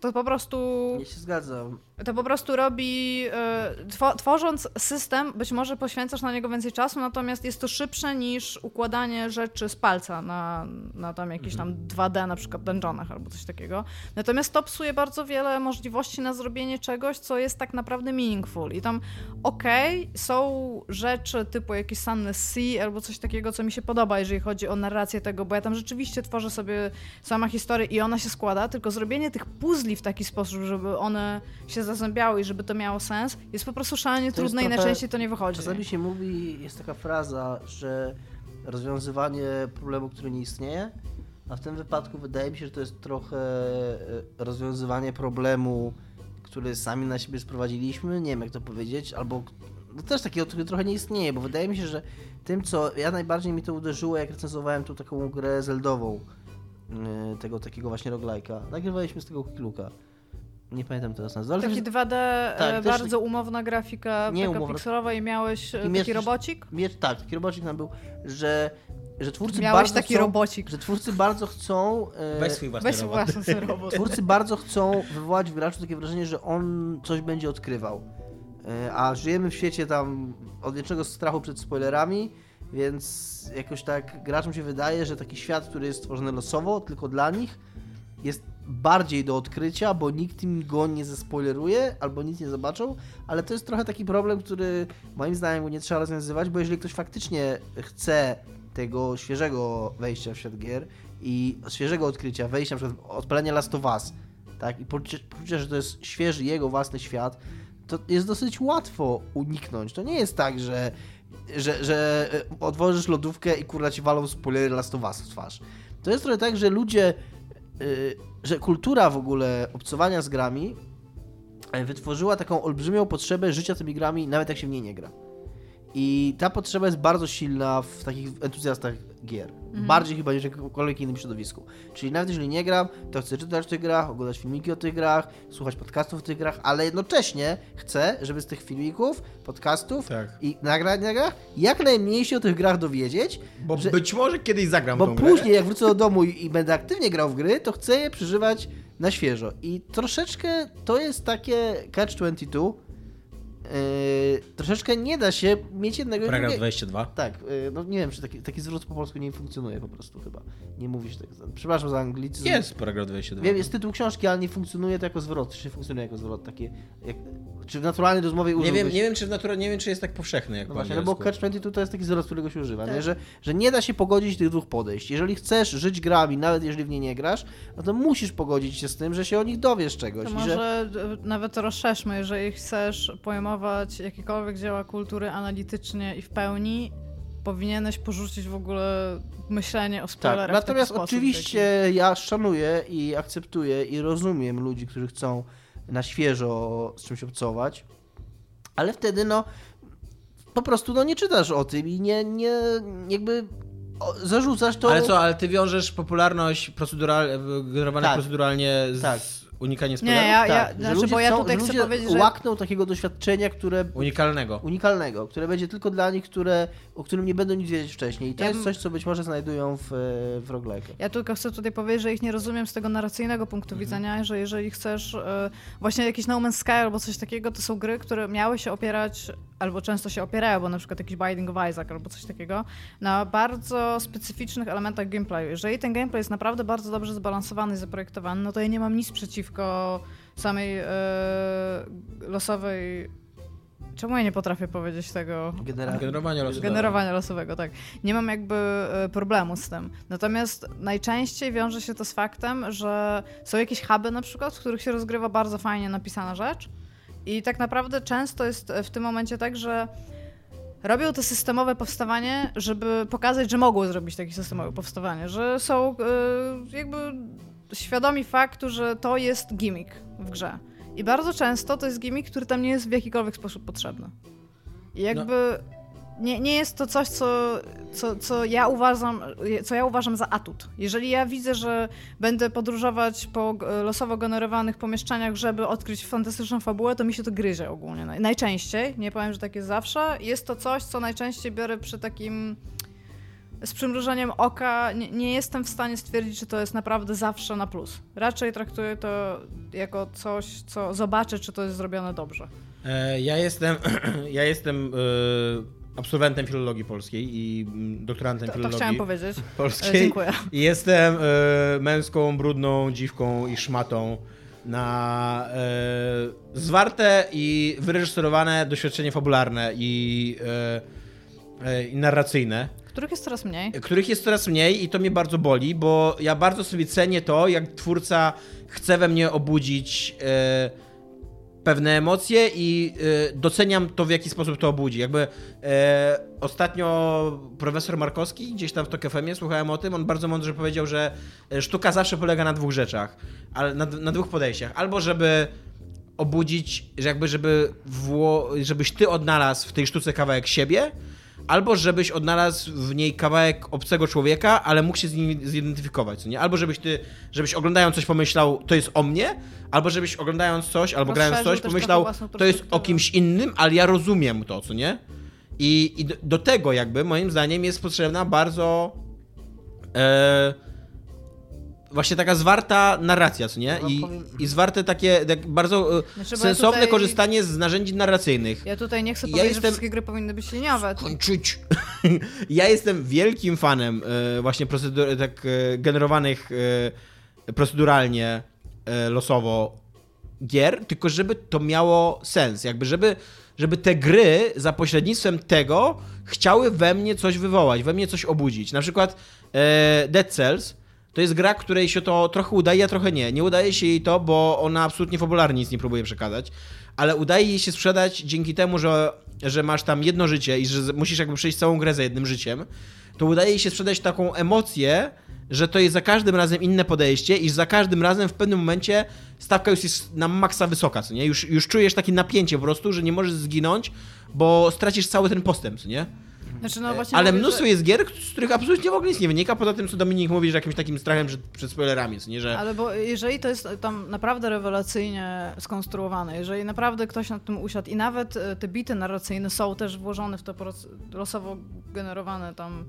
to po prostu Ja się zgadzam. To po prostu robi, e, two, tworząc system, być może poświęcasz na niego więcej czasu, natomiast jest to szybsze niż układanie rzeczy z palca na, na tam jakieś tam 2D, na przykład dungeonach albo coś takiego. Natomiast to psuje bardzo wiele możliwości na zrobienie czegoś, co jest tak naprawdę meaningful. I tam okej, są rzeczy typu jakieś Sunless Sea albo coś takiego, co mi się podoba, jeżeli chodzi o narrację tego, bo ja tam rzeczywiście tworzę sobie sama historię i ona się składa, tylko zrobienie tych puzli w taki sposób, żeby one się zazębiały i żeby to miało sens, jest po prostu szalenie To trudne i najczęściej to nie wychodzi. Czasami się mówi, jest taka fraza, że rozwiązywanie problemu, który nie istnieje, a w tym wypadku wydaje mi się, że to jest trochę e, rozwiązywanie problemu, który sami na siebie sprowadziliśmy, nie wiem jak to powiedzieć, albo no też takiego, który trochę nie istnieje, bo wydaje mi się, że tym, co ja najbardziej mi to uderzyło, jak recenzowałem tu taką grę zeldową, e, tego takiego właśnie roguelike'a, nagrywaliśmy z tego Kiluka. Nie pamiętam teraz nazwy, Taki jest- 2D, e, Tak, też bardzo umowna grafika, Nie taka umowna. pikselowa i miałeś e, I taki też- robocik? Miecz, tak, taki robocik nam był, że, że twórcy Miałeś bardzo taki chcą, robocik. że twórcy bardzo chcą e, Weź swój własny Weź robot. własny robot. twórcy bardzo chcą wywołać w graczu takie wrażenie, że on coś będzie odkrywał. E, a żyjemy w świecie tam odwiecznego strachu przed spoilerami, więc jakoś tak graczom się wydaje, że taki świat, który jest stworzony losowo, tylko dla nich, jest bardziej do odkrycia, bo nikt im go nie zespoileruje albo nic nie zobaczą, ale to jest trochę taki problem, który moim zdaniem nie trzeba rozwiązywać, bo jeżeli ktoś faktycznie chce tego świeżego wejścia w świat gier i świeżego odkrycia, wejścia na przykład odpalenia Last of Us, tak, i poczucia, że to jest świeży jego własny świat, to jest dosyć łatwo uniknąć. To nie jest tak, że, że, że e, lodówkę i kurwa ci walą spoilery Last of Us w twarz. To jest trochę tak, że ludzie, że kultura w ogóle obcowania z grami e, wytworzyła taką olbrzymią potrzebę życia tymi grami, nawet jak się w nie nie gra. I ta potrzeba jest bardzo silna w takich entuzjastach gier. Bardziej chyba niż w jakimkolwiek innym środowisku. Czyli nawet jeżeli nie gram, to chcę czytać o tych grach, oglądać filmiki o tych grach, słuchać podcastów o tych grach, ale jednocześnie chcę, żeby z tych filmików, podcastów Tak. i nagrań na grach jak najmniej się o tych grach dowiedzieć, Bo że- być może kiedyś zagram bo tą grę. później jak wrócę do domu i, i będę aktywnie grał w gry, to chcę je przeżywać na świeżo. I troszeczkę to jest takie catch-22. Yy, troszeczkę nie da się mieć jednego Paragraf drugiego. 22. Tak, yy, no nie wiem, czy taki, taki zwrot po polsku nie funkcjonuje po prostu chyba. Nie mówi się tak. Przepraszam za anglicyzm. Jest paragraf 22. Wiem, jest tytuł książki, ale nie funkcjonuje to jako zwrot. Czy funkcjonuje jako zwrot takie, jak, czy w naturalnej rozmowie Nie wiem, użyłbyś- nie wiem, czy w natura, nie wiem, czy jest tak powszechny jak no właśnie, no bo angielsku. Catch-22 to jest taki zwrot, którego się używa, Tak. nie? Że, że nie da się pogodzić tych dwóch podejść. Jeżeli chcesz żyć grami, nawet jeżeli w nie nie grasz, no to musisz pogodzić się z tym, że się o nich dowiesz czegoś. To i może że... nawet rozszerzmy, jeżeli chcesz pojmować jakiekolwiek dzieła kultury analitycznie i w pełni, powinieneś porzucić w ogóle myślenie o Tak, spoilerach w taki natomiast sposób, oczywiście ja szanuję i akceptuję i rozumiem ludzi, którzy chcą na świeżo z czymś obcować, ale wtedy no po prostu no nie czytasz o tym i nie, nie jakby zarzucasz to... Ale co, ale ty wiążesz popularność procedural, generowania Tak. proceduralnie z Tak. Unikaniem Nie, spoilerów? ja, ja, tak, że znaczy, ludzie bo ja tutaj chcę powiedzieć, że łakną takiego doświadczenia, które Unikalnego. unikalnego, które będzie tylko dla nich, które, o którym nie będą nic wiedzieć wcześniej. I to Ja jest coś, co być może znajdują w, w roguelike'ach. Ja tylko chcę tutaj powiedzieć, że ich nie rozumiem z tego narracyjnego punktu widzenia, że jeżeli chcesz e, właśnie jakiś No Man's Sky albo coś takiego, to są gry, które miały się opierać, albo często się opierają, bo na przykład jakiś Binding of Isaac albo coś takiego, na bardzo specyficznych elementach gameplayu. Jeżeli ten gameplay jest naprawdę bardzo dobrze zbalansowany i zaprojektowany, no to ja nie mam nic przeciwko samej e, losowej... Czemu ja nie potrafię powiedzieć tego? Generalnie. Generowanie losowego. Generowania losowego, tak. Nie mam jakby e, problemu z tym. Natomiast najczęściej wiąże się to z faktem, że są jakieś huby na przykład, w których się rozgrywa bardzo fajnie napisana rzecz i tak naprawdę często jest w tym momencie tak, że robią to systemowe powstawanie, żeby pokazać, że mogą zrobić takie systemowe powstawanie, że są e, jakby świadomi faktu, że to jest gimmick w grze. I bardzo często to jest gimmick, który tam nie jest w jakikolwiek sposób potrzebny. I jakby nie, nie jest to coś, co, co, co, ja uważam, co ja uważam za atut. Jeżeli ja widzę, że będę podróżować po losowo generowanych pomieszczeniach, żeby odkryć fantastyczną fabułę, to mi się to gryzie ogólnie. Naj- Najczęściej, nie powiem, że tak jest zawsze. Jest to coś, co najczęściej biorę przy takim z przymrużeniem oka nie, nie jestem w stanie stwierdzić, czy to jest naprawdę zawsze na plus. Raczej traktuję to jako coś, co zobaczę, czy to jest zrobione dobrze. E, Ja jestem, ja jestem e, absolwentem filologii polskiej i mm, doktorantem To, to filologii chciałem powiedzieć. E, polskiej. Dziękuję. I jestem męską, brudną dziwką i szmatą na zwarte i wyreżyserowane doświadczenie fabularne i, i narracyjne. Których jest coraz mniej. których jest coraz mniej i to mnie bardzo boli, bo ja bardzo sobie cenię to, jak twórca chce we mnie obudzić e, pewne emocje i e, doceniam to, w jaki sposób to obudzi. Jakby e, ostatnio profesor Markowski, gdzieś tam w Tok FM słuchałem o tym, on bardzo mądrze powiedział, że sztuka zawsze polega na dwóch rzeczach, ale na, na dwóch podejściach. Albo żeby obudzić, jakby żeby wło, żebyś ty odnalazł w tej sztuce kawałek siebie, albo żebyś odnalazł w niej kawałek obcego człowieka, ale mógł się z nim zidentyfikować, co nie? Albo żebyś ty, żebyś oglądając coś pomyślał, to jest o mnie, albo żebyś oglądając coś, albo grając Rozszerzył coś, pomyślał, to jest o kimś innym, ale ja rozumiem to, co nie? I, i do, do tego jakby, moim zdaniem, jest potrzebna bardzo e, właśnie taka zwarta narracja, co nie? I, i zwarte takie, tak bardzo e, Znaczy, ja sensowne tutaj- korzystanie z narzędzi narracyjnych. Ja tutaj nie chcę Ja powiedzieć, jestem- że wszystkie gry powinny być liniowe. kończyć. ja jestem wielkim fanem e, właśnie procedur, tak e, generowanych proceduralnie, losowo gier, tylko żeby to miało sens, jakby żeby, żeby te gry za pośrednictwem tego chciały we mnie coś wywołać, we mnie coś obudzić. Na przykład e, Dead Cells to jest gra, której się to trochę udaje, a trochę nie. Nie udaje się jej to, bo ona absolutnie fabularnie nic nie próbuje przekazać, ale udaje jej się sprzedać dzięki temu, że, że masz tam jedno życie i że musisz jakby przejść całą grę za jednym życiem, to udaje jej się sprzedać taką emocję, że to jest za każdym razem inne podejście i za każdym razem w pewnym momencie stawka już jest na maksa wysoka, co nie? Już, już czujesz takie napięcie po prostu, że nie możesz zginąć, bo stracisz cały ten postęp, co nie? Znaczy, no właśnie Ale mnóstwo że... jest gier, z których absolutnie w ogóle nic nie wynika, poza tym, co Dominik mówi, że jakimś takim strachem przed, przed spoilerami, nie? Że... Ale bo jeżeli to jest tam naprawdę rewelacyjnie skonstruowane, jeżeli naprawdę ktoś nad tym usiadł i nawet e, te bity narracyjne są też włożone w proc- losowo generowane tam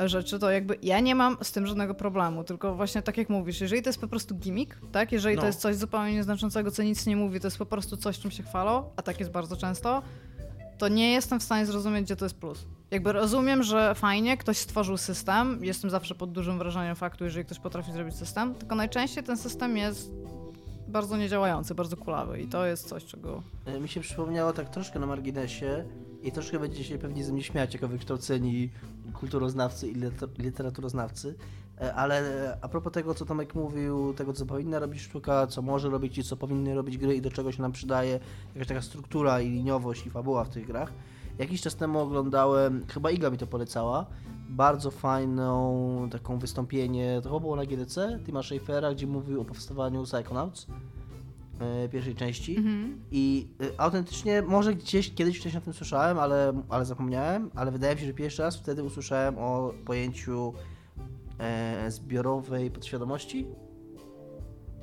e, rzeczy, to jakby ja nie mam z tym żadnego problemu, tylko właśnie tak jak mówisz, jeżeli to jest po prostu gimmick, tak, jeżeli No. to jest coś zupełnie nieznaczącego, co nic nie mówi, to jest po prostu coś, czym się chwalą, a tak jest bardzo często, to nie jestem w stanie zrozumieć, gdzie to jest plus. Jakby rozumiem, że fajnie, ktoś stworzył system, jestem zawsze pod dużym wrażeniem faktu, jeżeli ktoś potrafi zrobić system, tylko najczęściej ten system jest bardzo niedziałający, bardzo kulawy i to jest coś, czego... E, Mi się przypomniało tak troszkę na marginesie i troszkę będziecie się pewnie ze mnie śmiać jako wykształceni kulturoznawcy i liter- literaturoznawcy, ale e, a propos tego, co Tomek mówił, tego, co powinna robić sztuka, co może robić i co powinny robić gry i do czego się nam przydaje, jakaś taka struktura i liniowość i fabuła w tych grach. Jakiś czas temu oglądałem, chyba Iga mi to polecała, bardzo fajną taką wystąpienie, to chyba było na GDC, Tima Schafera, gdzie mówił o powstawaniu Psychonauts e, pierwszej części Mhm. i e, autentycznie, może gdzieś kiedyś wcześniej o tym słyszałem, ale, ale zapomniałem, ale wydaje mi się, że pierwszy raz wtedy usłyszałem o pojęciu e, zbiorowej podświadomości.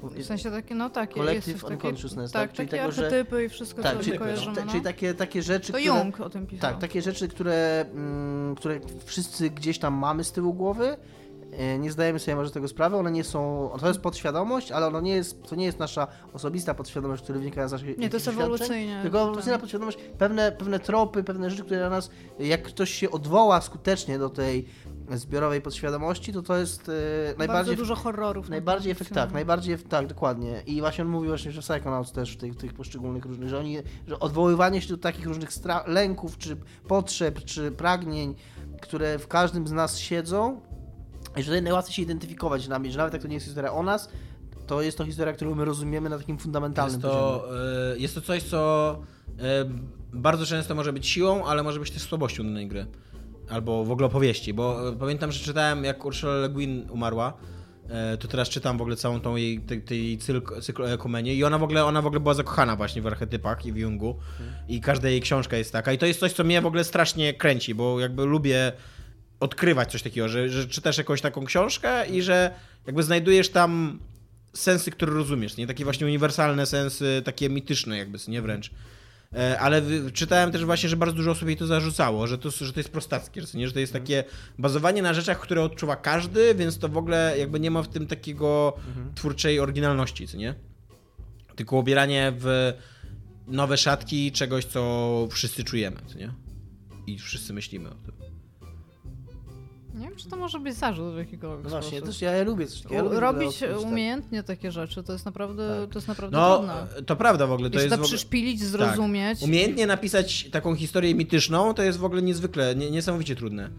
W sensie takie, no tak, Collective takie, unconsciousness, tak, tak? Czyli takie tego, że- archetypy i wszystko, Tak, co czyli, kojarzymy, no. czyli takie, takie rzeczy, To które... Jung o tym pisał. Tak, takie rzeczy, które, mm, które wszyscy gdzieś tam mamy z tyłu głowy. e, Nie zdajemy sobie może tego sprawy, one nie są. To jest podświadomość, ale ono nie jest, to nie jest nasza osobista podświadomość, która wynika z naszych Nie, to jest ewolucyjnie. Tylko ewolucyjna tak. podświadomość, pewne, pewne tropy, pewne rzeczy, które na nas, jak ktoś się odwoła skutecznie do tej zbiorowej podświadomości, to to jest e, najbardziej. Bardzo dużo horrorów. na Najbardziej efekt, tak, najbardziej, tak, dokładnie. I właśnie on mówi właśnie, że Psychonauts też w tych, tych poszczególnych różnych, że oni, że odwoływanie się do takich różnych stra- lęków, czy potrzeb, czy pragnień, które w każdym z nas siedzą, i że tutaj najłatwiej się identyfikować z nami, że nawet jak to nie jest historia o nas, to jest to historia, którą my rozumiemy na takim fundamentalnym Jest to, e, jest to coś, co e, bardzo często może być siłą, ale może być też słabością danej gry. Albo w ogóle opowieści, bo e, pamiętam, że czytałem jak Ursula Le Guin umarła, e, to teraz czytam w ogóle całą tą jej, tej, tej cykl, cykl ekumenie i ona w, ogóle, ona w ogóle była zakochana właśnie w archetypach i w Jungu i każda jej książka jest taka i to jest coś, co mnie w ogóle strasznie kręci, bo jakby lubię odkrywać coś takiego, że, że czytasz jakąś taką książkę i że jakby znajdujesz tam sensy, które rozumiesz, nie? Takie właśnie uniwersalne sensy, takie mityczne jakby, nie wręcz. E, Ale czytałem też właśnie, że bardzo dużo osób jej to zarzucało, że to, że to jest prostackie, co nie? że to jest takie bazowanie na rzeczach, które odczuwa każdy, więc to w ogóle jakby nie ma w tym takiego twórczej oryginalności, co nie? Tylko ubieranie w nowe szatki czegoś, co wszyscy czujemy, co nie? I wszyscy myślimy o tym. Nie wiem, czy to może być zarzut w jakikolwiek No właśnie, sposób. też ja, ja lubię coś takiego. Ja Robić ogóle tak. umiejętnie takie rzeczy, to jest naprawdę, Tak. to jest naprawdę No, trudne. to prawda w ogóle. To I jest to ogóle... przyszpilić, zrozumieć. Umiejętnie napisać taką historię mityczną to jest w ogóle niezwykle, nie, niesamowicie trudne.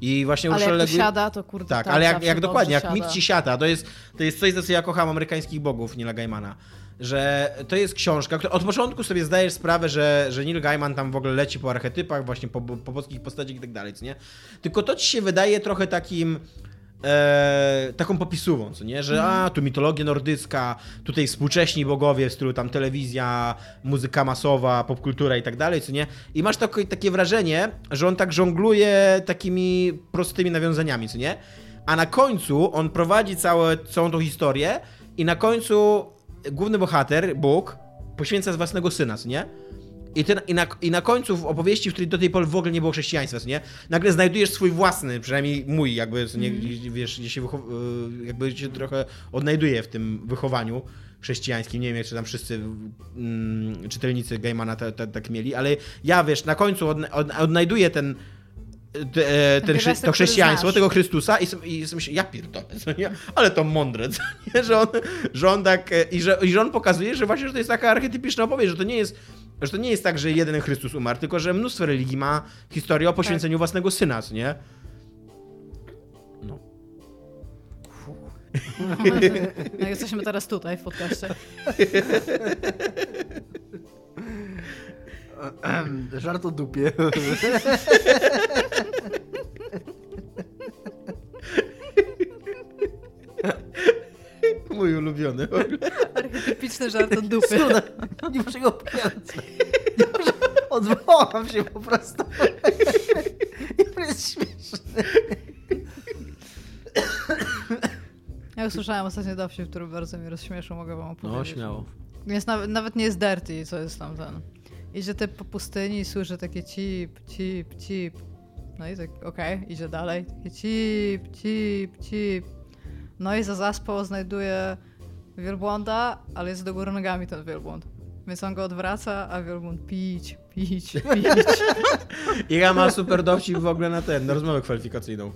I właśnie Ale Ursula jak Le to Guin- siada, to kurde Tak, tak ale jak, jak dokładnie, jak siada. mit ci siata, to jest, to jest coś, za co ja kocham amerykańskich bogów Nila Gaimana. Że to jest książka, która od początku sobie zdajesz sprawę, że, że Neil Gaiman tam w ogóle leci po archetypach, właśnie po, po boskich postaciach i tak dalej, nie? Tylko to ci się wydaje trochę takim e, taką popisową, co nie? Że a, tu mitologia nordycka, tutaj współcześni bogowie w stylu tam telewizja, muzyka masowa, popkultura i tak dalej, co nie? I masz takie, takie wrażenie, że on tak żongluje takimi prostymi nawiązaniami, co nie? A na końcu on prowadzi całe, całą tą historię i na końcu główny bohater, Bóg, poświęca z własnego syna, co nie? I, ty, i, na, I na końcu w opowieści, w której do tej pory w ogóle nie było chrześcijaństwa, co nie? Nagle znajdujesz swój własny, przynajmniej mój, jakby, co nie, gdzie- wiesz, gdzie się y, jakby się trochę odnajduje w tym wychowaniu chrześcijańskim. Nie wiem, czy tam wszyscy mm, czytelnicy Gaimana ta- ta- tak mieli, ale ja, wiesz, na końcu od, odnajduję ten te, e, ten, gestek, to chrześcijaństwo, tego Chrystusa i, i myślę, ja pierdolę, ale to mądre, co nie? Że, on, że on tak, e, i że, i że on pokazuje, że właśnie, że to jest taka archetypiczna opowieść, że to nie jest, że to nie jest tak, że jeden Chrystus umarł, tylko że mnóstwo religii ma historię o poświęceniu własnego syna, co nie? No. No, jesteśmy teraz tutaj w podcaście. Żart o dupie. Mój ulubiony. Archetypiczny żart od dupy. Cuda. Nie muszę go opowiadać. Muszę... Odwołam się po prostu. To jest śmieszne. Ja usłyszałem ostatnio dowcip, który bardzo mnie rozśmieszył, mogę wam opowiedzieć. No, śmiało. Jest nawet, nawet nie jest dirty, co jest tam ten. Idzie typ po pustyni i słyszy takie cip, cip, cip. No i tak, okej, idzie dalej. Takie cip, cip, cip. No i za zaspą znajduje wielbłąda, ale jest do góry nogami ten wielbłąd. Więc on go odwraca, a wielbłąd pić, pić, pić. Iga ma super dowcip w ogóle na ten, na rozmowę kwalifikacyjną.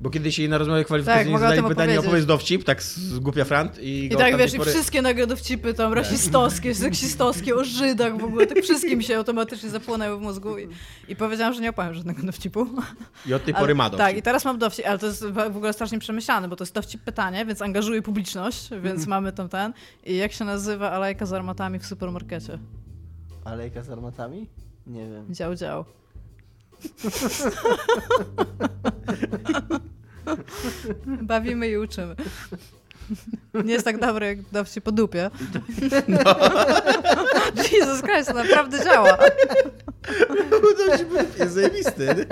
Bo kiedyś jej na rozmowie kwalifikacyjnej o zadali pytanie, opowiedz dowcip, tak z głupia frant i I tak wiesz, i pory- wszystkie nagle dowcipy tam rasistowskie, seksistowskie, o Żydach w ogóle, tak wszystkie mi się automatycznie zapłonęły w mózgu i, i powiedziałam, że nie opowiem żadnego dowcipu. I od tej Ale- pory ma dowcip. Tak, i teraz mam dowcip, ale to jest w w ogóle strasznie przemyślane, bo to jest dowcip pytanie, więc angażuje publiczność, więc mamy tam ten. I jak się nazywa alejka z armatami w supermarkecie? Alejka z armatami? Nie wiem. Dział, dział. Bawimy i uczymy. Nie jest tak dobry, jak dał się po dupie. No. Jesus Christ, to naprawdę działa. To jest zajebisty.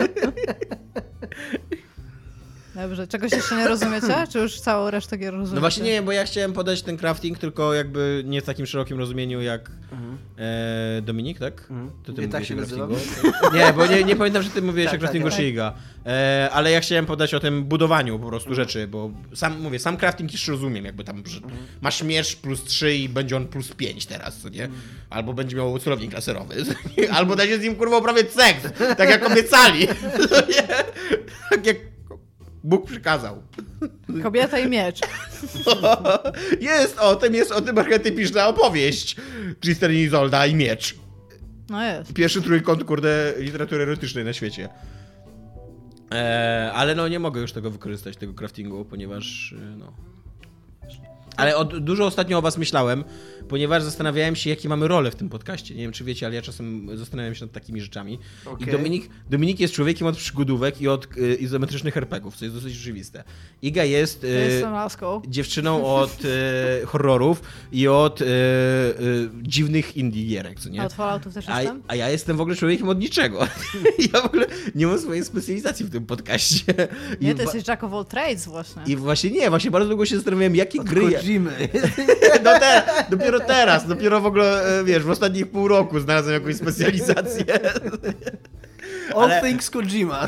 Dobrze, czegoś jeszcze nie rozumiecie? Czy już całą resztę gier rozumiecie? No właśnie nie, bo ja chciałem podać ten crafting, tylko jakby nie w takim szerokim rozumieniu jak e, Dominik, tak? Mhm. To ty Nie tak się craftingu? Nie, bo nie, nie pamiętam, że ty mówiłeś Tak, o craftingu tak, tak. Shiga. E, ale ja chciałem podać o tym budowaniu po prostu rzeczy, bo sam mówię, sam crafting już rozumiem, jakby tam, że masz miecz plus 3 i będzie on plus 5 teraz, co nie? Albo będzie miał celownik laserowy, albo da się z nim kurwa uprawiać seks, tak jak obiecali. co nie? tak jak Bóg przykazał. Kobieta i miecz. Jest o tym, jest o tym archetypiczna opowieść. Tristan i Izolda i miecz. No jest. Pierwszy trójkąt, kurde, literatury erotycznej na świecie. Eee, ale no nie mogę już tego wykorzystać, tego craftingu, ponieważ y, no... Ale od, dużo ostatnio o was myślałem, ponieważ zastanawiałem się, jakie mamy role w tym podcaście. Nie wiem, czy wiecie, ale ja czasem zastanawiam się nad takimi rzeczami. I Okej. Dominik, Dominik jest człowiekiem od przygodówek i od y, izometrycznych herpegów, co jest dosyć rzeczywiste. Iga jest... Ja y, dziewczyną od e, horrorów i od e, e, dziwnych indie gierek, co A nie? od Falloutów też A, jestem? a ja jestem w ogóle człowiekiem od niczego. ja w ogóle nie mam swojej specjalizacji w tym podcaście. I, Nie, to jesteś Jack of all trades właśnie. I właśnie nie, właśnie bardzo długo się zastanawiałem, jakie gry... Ja... Kojimy. No te, dopiero teraz, dopiero w ogóle, e, wiesz, w ostatnich pół roku znalazłem jakąś specjalizację. All Ale- things Kojima.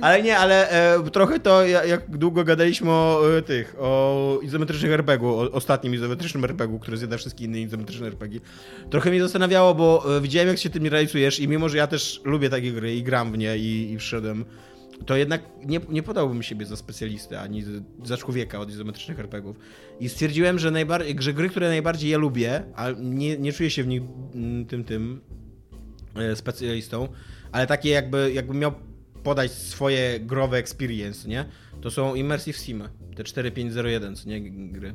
Ale nie, ale e, trochę to, ja- jak długo gadaliśmy o e, tych, o izometrycznych RPG-u, o ostatnim izometrycznym RPG-u, który zjada wszystkie inne izometryczne RPG, trochę mnie zastanawiało, bo e, widziałem, jak się tym realizujesz i mimo, że ja też lubię takie gry i gram w nie i, i wszedłem, to jednak nie, nie podałbym siebie za specjalistę, ani za człowieka od izometrycznych RPGów. I stwierdziłem, że, że gry, które najbardziej ja lubię, a nie, nie czuję się w nich mm, tym, tym e, specjalistą, ale takie jakby, jakby miał podać swoje growe experience, nie? To są Immersive Simy, te 4501, co nie gry.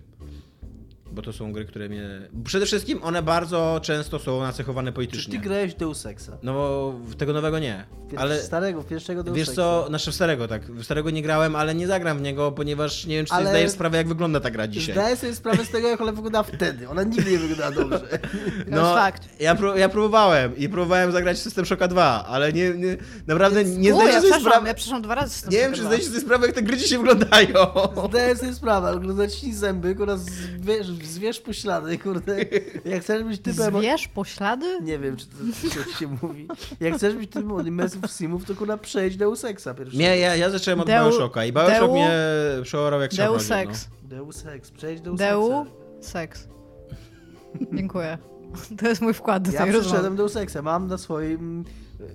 Bo to są gry, które mnie... Przede wszystkim one bardzo często są nacechowane Czy politycznie. ty grałeś Deus Exa? No bo tego nowego nie. Pier- Ale Starego, pierwszego Deus wiesz co, znaczy w starego tak, w starego nie grałem, ale nie zagram w niego, ponieważ nie wiem, czy Ale- sobie zdajesz sprawę, jak wygląda ta gra dzisiaj. Zdaję sobie sprawę z tego, jak ona wyglądała wtedy. Ona nigdy nie wyglądała dobrze. To jest fakt. Ja, pró- ja próbowałem i próbowałem zagrać w System Shocka 2, ale nie, nie naprawdę nie U, zdaję ja sobie sprawy. ja przeszłam dwa razy Nie wiem, czy zdajecie sobie sprawę, jak te gry dzisiaj wyglądają. Zdaję sobie sprawę, kurde, zaciśnij zęby, kurde, zwierz, zwierz poślady, kurde. Jak chcesz być typem... Zwierz poślady? Nie wiem, czy to jak się mówi. Jak chcesz być typem od Simów, to kurwa przejdź Deus Exa pierwszy. Nie, ja, ja zacząłem od Deu- Bioshocka i Bioshock Deu- mnie przeorał jak Deus Ex. Deus Ex, przejdź Deus Deu Exa. seks. Dziękuję. To jest mój wkład do Ja tej rozmowy. przeszedłem Deus Exa, mam na swoim...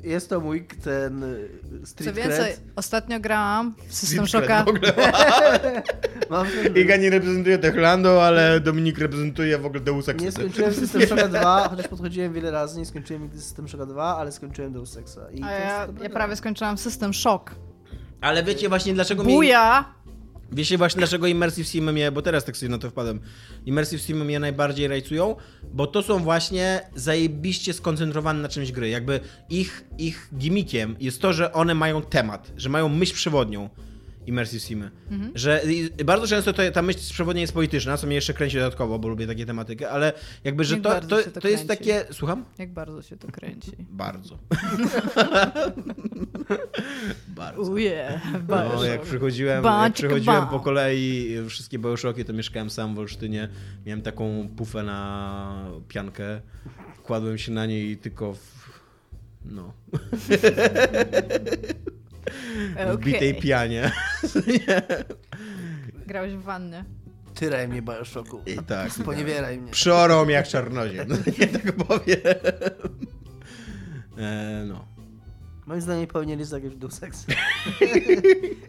Jest to mój ten y, Co street więcej, cred. ostatnio grałam w System Shocka. cred w ogóle. Mam Iga nie reprezentuje Techlando, ale Dominik reprezentuje w ogóle Deus Ex. Nie skończyłem System Shocka 2, chociaż podchodziłem wiele razy, nie skończyłem nigdy System Shocka 2, ale skończyłem Deus Exa. I A ja, ja prawie skończyłam System Shock. Ale wiecie właśnie dlaczego mi... Buja! Wiecie właśnie dlaczego Immersive Simy mnie, bo teraz tak sobie na to wpadłem, Immersive Simy mnie najbardziej rajcują, bo to są właśnie zajebiście skoncentrowane na czymś gry. Jakby ich, ich gimmickiem jest to, że one mają temat, że mają myśl przewodnią. Immersive Simy. Że i bardzo często to, ta myśl przewodnia jest polityczna, co mnie jeszcze kręci dodatkowo, bo lubię takie tematyki, ale jakby, że Jak to, bardzo to, to to jest takie... Słucham? Jak bardzo się to kręci. Bardzo. bardzo. Uje, No, jak przychodziłem, jak przychodziłem po kolei wszystkie Bioshocki, to mieszkałem sam w Olsztynie. Miałem taką pufę na piankę. Kładłem się na niej tylko w... No, w bitej Okej. pianie. Grałeś w wannie. Tyraj mnie, Bioshocku. I tak. Sponiewieraj mnie. Mnie jak czarnoziem. No, nie tak powiem. E, no. Moim zdaniem powinieneś zagrać w Deus Ex.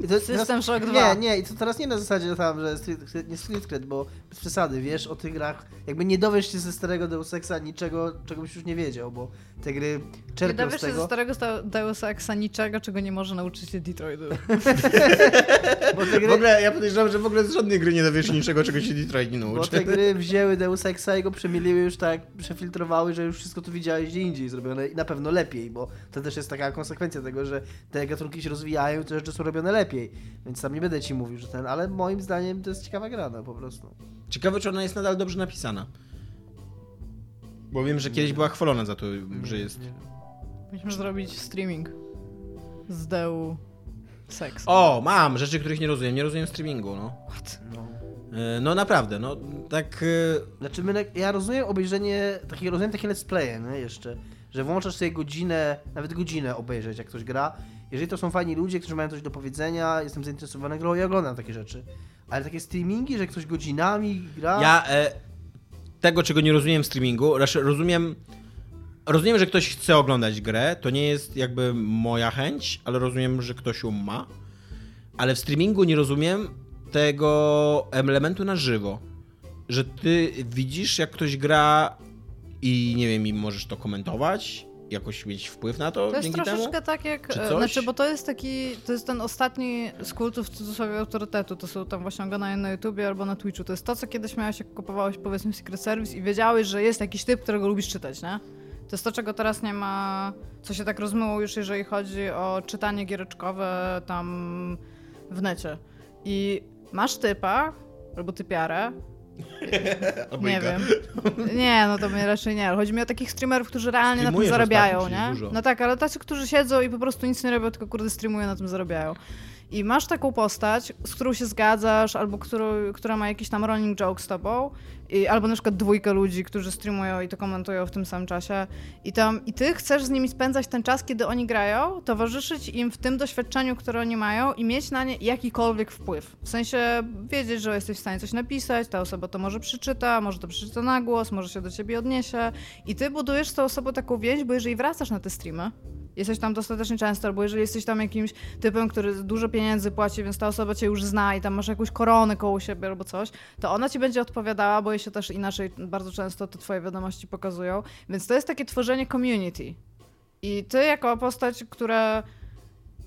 To System Shock 2. Nie, nie, i to teraz nie na zasadzie tam, że street, nie street cred, bo bez przesady, wiesz, o tych grach, jakby nie dowiesz się ze starego Deus Exa niczego, czego byś już nie wiedział, bo te gry Nie czerpią dowiesz z się ze starego sta- Deus Exa niczego, czego nie może nauczyć się Detroitu. bo te W gry, ogóle ja podejrzewam, że w ogóle z żadnej gry nie dowiesz niczego, czego się Detroit nie bo nauczy. te gry wzięły Deus Exa i go przemieliły już tak, przefiltrowały, że już wszystko tu widziałeś gdzie indziej zrobione i na pewno lepiej, bo to też jest taka konsekwencja tego, że te gatunki się rozwijają i te rzeczy są robione lepiej. Więc tam nie będę ci mówił, że ten, ale moim zdaniem to jest ciekawa gra, no po prostu. Ciekawe, czy ona jest nadal dobrze napisana. Bo wiem, że kiedyś była chwalona za to, że jest. Musimy zrobić streaming z Deu Seks. O, mam rzeczy, których nie rozumiem. Nie rozumiem streamingu, no. What? No. E, No naprawdę, no tak. e, Znaczy, my, ja rozumiem obejrzenie, takie, rozumiem takie let's playe, nie, jeszcze, że włączasz sobie godzinę, nawet godzinę obejrzeć, jak ktoś gra. Jeżeli to są fajni ludzie, którzy mają coś do powiedzenia, jestem zainteresowany grą i oglądam takie rzeczy. Ale takie streamingi, że ktoś godzinami gra... Ja e, tego, czego nie rozumiem w streamingu, raczej rozumiem. Rozumiem, że ktoś chce oglądać grę, to nie jest jakby moja chęć, ale rozumiem, że ktoś ją ma. Ale w streamingu nie rozumiem tego elementu na żywo. Że ty widzisz, jak ktoś gra i nie wiem, i możesz to komentować, jakoś mieć wpływ na to, To jest troszeczkę temu. tak jak, e, znaczy, bo to jest taki, to jest ten ostatni z kultów w cudzysłowie autorytetu, to są tam właśnie oglądane na YouTubie albo na Twitchu, to jest to, co kiedyś miałeś, jak kupowałeś powiedzmy Secret Service i wiedziałeś, że jest jakiś typ, którego lubisz czytać, nie? To jest to, czego teraz nie ma, co się tak rozmyło już, jeżeli chodzi o czytanie giereczkowe tam w necie. I masz typa, albo typiarę, nie wiem. Nie, no to mnie raczej nie. Chodzi mi o takich streamerów, którzy realnie na tym Streamujesz zarabiają, nie? dużo. No tak, ale tacy, którzy siedzą i po prostu nic nie robią, tylko kurde streamują, na tym zarabiają. I masz taką postać, z którą się zgadzasz, albo którą, która ma jakiś tam rolling joke z tobą, i, albo na przykład dwójkę ludzi, którzy streamują i to komentują w tym samym czasie. I tam i ty chcesz z nimi spędzać ten czas, kiedy oni grają, towarzyszyć im w tym doświadczeniu, które oni mają i mieć na nie jakikolwiek wpływ. W sensie wiedzieć, że jesteś w stanie coś napisać, ta osoba to może przeczyta, może to przeczyta na głos, może się do ciebie odniesie i ty budujesz z tą osobą taką więź, bo jeżeli wracasz na te streamy, jesteś tam dostatecznie często, albo jeżeli jesteś tam jakimś typem, który dużo pieniędzy płaci, więc ta osoba cię już zna i tam masz jakąś koronę koło siebie albo coś, to ona ci będzie odpowiadała, bo się też inaczej bardzo często te twoje wiadomości pokazują. Więc to jest takie tworzenie community. I ty jako postać, która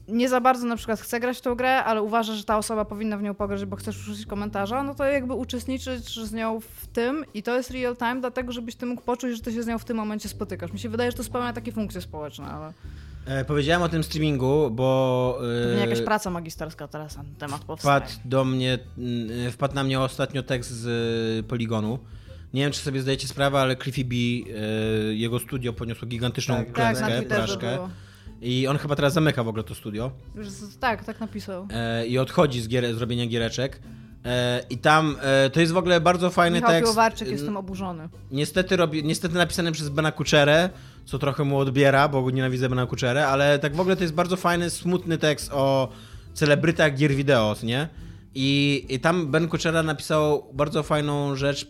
nie za bardzo na przykład chce grać w tą grę, ale uważa, że ta osoba powinna w nią pograć, bo chcesz wrzucić komentarza, no to jakby uczestniczysz z nią w tym i to jest real time, dlatego żebyś ty mógł poczuć, że ty się z nią w tym momencie spotykasz. Mi się wydaje, że to spełnia takie funkcje społeczne, ale E, powiedziałem o tym streamingu, bo. e, jakaś praca magisterska teraz na ten temat powstaje. Wpadł do mnie, mm, wpadł na mnie ostatnio tekst z y, Poligonu. Nie wiem, czy sobie zdajecie sprawę, ale Cliffy B, y, jego studio poniosło gigantyczną Tak, Tak, klęskę, Twitterze porażkę. było. I on chyba teraz zamyka w ogóle to studio. Już Tak, tak napisał. E, I odchodzi z, gier, z robienia giereczek. E, I tam e, to jest w ogóle bardzo fajny Michał tekst. Piłowarczyk jest N- tym oburzony. Niestety, robi, niestety napisany przez Bena Kuczerę, co trochę mu odbiera, bo nienawidzę Bena Kuczerę, ale tak w ogóle to jest bardzo fajny, smutny tekst o celebrytach gier wideo, nie? I, I tam Ben Kuczera napisał bardzo fajną rzecz,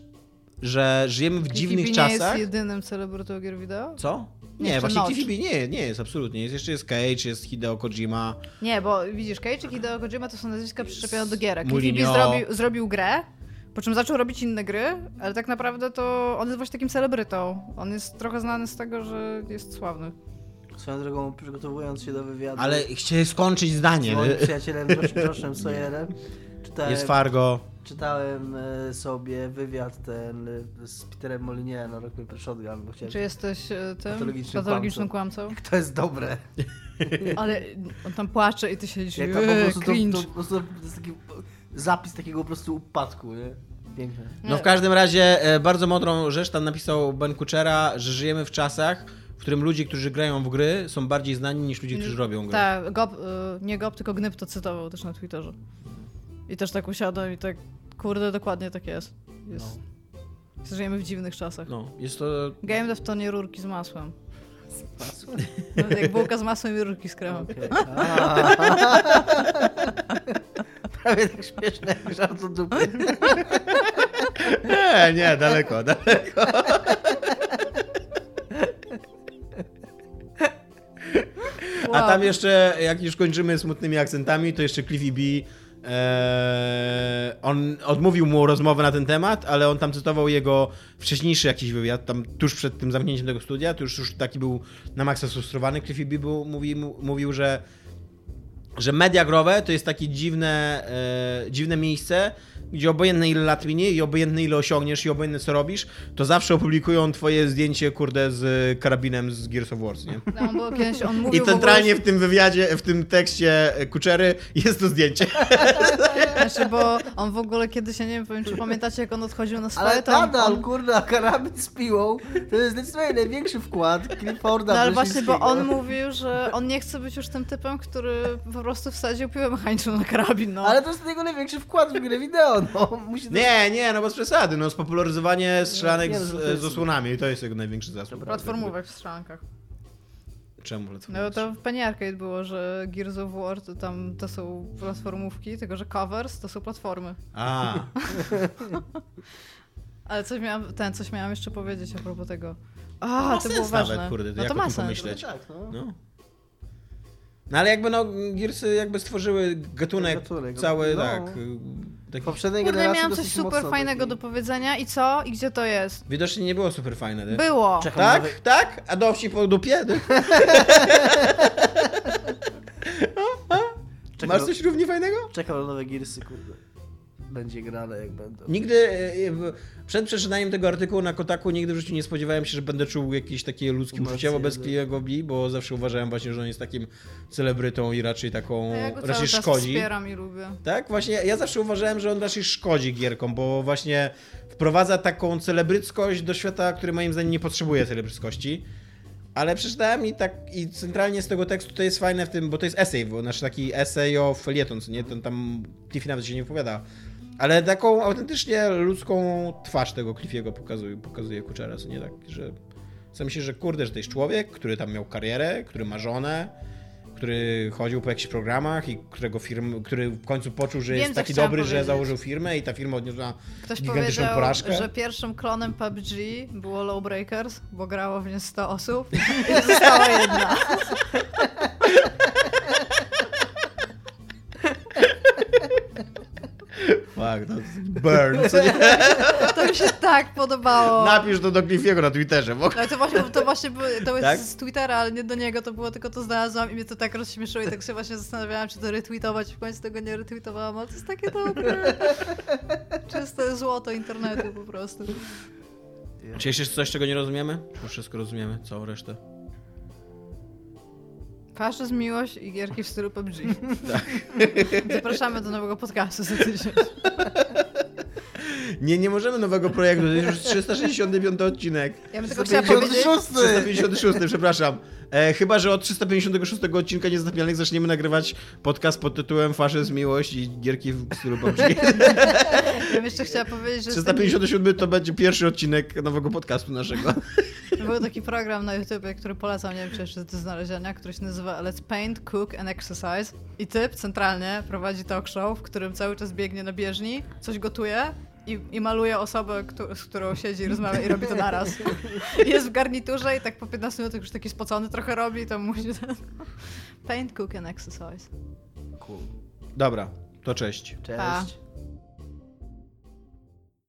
że żyjemy w dziwnych Cliffy czasach. nie jest jedynym celebrytą gier wideo? Co? Nie, Nie, jeszcze właśnie. TVB nie, nie jest absolutnie. Jest, jeszcze jest Cage, jest Hideo Kojima. Nie, bo widzisz, Cage i Hideo Kojima to są nazwiska przyczepione do gierek. Cliffy B zrobił, zrobił grę, po czym zaczął robić inne gry, ale tak naprawdę to on jest właśnie takim celebrytą. On jest trochę znany z tego, że jest sławny. Swoją drogą, przygotowując się do wywiadu Ale chciałem skończyć zdanie. z moim przyjacielem Josh- Joshem Sawyerem, czytałem, Jest Fargo. czytałem e, sobie wywiad ten e, z Peterem Molyneux na Rock Paper Shotgun, bo chciałem... Czy jesteś e, tym Patologicznym patologicznym kłamcą? To jest dobre. Ale on tam płacze i ty siedzisz Jak i to, po eee, prostu, to, cringe. to, prostu to jest taki zapis takiego po prostu upadku, nie? Piękne. No w każdym razie e, bardzo mądrą rzecz tam napisał Ben Kuchera, że żyjemy w czasach, w którym ludzie, którzy grają w gry, są bardziej znani niż ludzie, którzy robią gry. Tak, Gob, nie Gob, tylko Gnyb to cytował też na Twitterze. I też tak usiadłem i tak, kurde, dokładnie tak jest. jest. Żyjemy w dziwnych czasach. No, jest to... Game dev to nie rurki z masłem. No, jak bułka z masłem i rurki z kremem. Okej. Prawie tak śmieszne jak żart o dupy. Nie, nie, daleko, daleko. A tam jeszcze, jak już kończymy smutnymi akcentami, to jeszcze Cliffy B. E, on odmówił mu rozmowę na ten temat, ale on tam cytował jego wcześniejszy jakiś wywiad, tam tuż przed tym zamknięciem tego studia, to już, już taki był na maksa sfrustrowany. Cliffy B był, mówi, mu- mówił, że że media growe to jest takie dziwne, e, dziwne miejsce, gdzie obojętnie ile lat minie i obojętnie ile osiągniesz i obojętnie co robisz, to zawsze opublikują twoje zdjęcie, kurde, z karabinem z Gears of Wars, nie? No, bo kiedyś on I mówił w centralnie ogóle, w tym wywiadzie, w tym tekście Kuczery jest to zdjęcie. znaczy, bo on w ogóle kiedyś, ja nie wiem, czy pamiętacie, jak on odchodził na swoje, Ale to on, nadal, on, kurde, karabin z piłą to jest zdecydowanie największy wkład Clifforda No ale właśnie, bo on mówił, że on nie chce być już tym typem, który po prostu wsadził piłę mechaniczną na karabin, no. Ale to jest jego największy wkład w grę wideo, no. Musi Nie, nie, no bez przesady, no spopularyzowanie strzelanek Nie, no, z, to jest- z osłonami, to jest jego największy zasług. Platformówek w strzelankach. Czemu No to w Penny Arcade było, że Gears of War to tam to są platformówki, tylko że covers to są platformy. A, Ale coś miałam, ten, coś miałam jeszcze powiedzieć a propos tego. A, ma to było ważne. nawet, kurde, no to ma sens. pomyśleć. Tak, no. no. No ale jakby no, Gearsy jakby stworzyły gatunek, Gatunek, cały, no. tak, y, W taki... poprzedniej Kurde, generacji miałam coś super fajnego taki- do powiedzenia i co? I gdzie to jest? Widocznie nie było super fajne, nie? Było! Czekam na Tak? nowe- Tak? A dowcip po dupie? Czekam, Masz coś równie fajnego? czekam na nowe Gearsy, kurde. Będzie grane jak będą. Nigdy, e, e, przed przeczytaniem tego artykułu na Kotaku, nigdy w życiu nie spodziewałem się, że będę czuł jakieś takie ludzkie uczucia wobec tak. Cliego B, bo zawsze uważałem właśnie, że on jest takim celebrytą i raczej taką, A ja go cały raczej czas szkodzi. wspieram i lubię. Tak, właśnie ja zawsze uważałem, że on raczej szkodzi gierkom, bo właśnie wprowadza taką celebryckość do świata, który moim zdaniem nie potrzebuje celebryckości. Ale przeczytałem i tak i centralnie z tego tekstu to jest fajne w tym, bo to jest essay, bo znaczy taki essay o felieton, nie? Ten tam Cliffy nawet się nie wypowiada. Ale taką autentycznie ludzką twarz tego Cliffiego pokazuje, pokazuje Kuczera, co nie tak, że co myślę, że kurde, że to jest człowiek, który tam miał karierę, który ma żonę, który chodził po jakichś programach i którego firm, który w końcu poczuł, że Wiem, jest taki dobry, że powiedzieć. założył firmę i ta firma odniosła Ktoś gigantyczną powiedział, porażkę. że pierwszym klonem PUBG było Lowbreakers, bo grało w nie 100 osób i została jedna. Fuck, to burn, co nie? To mi się tak podobało. Napisz to do Cliffiego na Twitterze, bo Ale to właśnie, to właśnie było, to jest Tak? z Twittera, ale nie do niego, to było tylko to znalazłam i mnie to tak rozśmieszyło i tak się właśnie zastanawiałam, czy to retweetować, w końcu tego nie retweetowałam, ale to jest takie dobre. Czyste złoto internetu po prostu. Czy jeszcze coś, czego nie rozumiemy? Czy wszystko rozumiemy? Całą resztę? Faszyzm, miłość i gierki w stylu PUBG. Tak. Zapraszamy do nowego podcastu za tydzień. Nie, nie możemy nowego projektu, to jest już 365 odcinek. Ja bym tylko chciała powiedzieć... 156. 356, przepraszam. E, chyba, że od 356 odcinka Niezatapialnych zaczniemy nagrywać podcast pod tytułem Faszyzm, Miłość i Gierki w stylu PUBG. Ja bym jeszcze chciała powiedzieć, że jest taki, 357 to będzie pierwszy odcinek nowego podcastu naszego. był taki program na YouTubie, który polecam, nie wiem czy jeszcze do znalezienia, który się nazywa Let's Paint, Cook and Exercise. I typ centralnie prowadzi talk show, w którym cały czas biegnie na bieżni, coś gotuje i, i maluje osobę, któ- z którą siedzi i rozmawia i robi to naraz. Jest w garniturze i tak po 15 minutach już taki spocony trochę robi, to musi. Paint, Cook and Exercise. Cool. Dobra, to cześć. Cześć. Pa.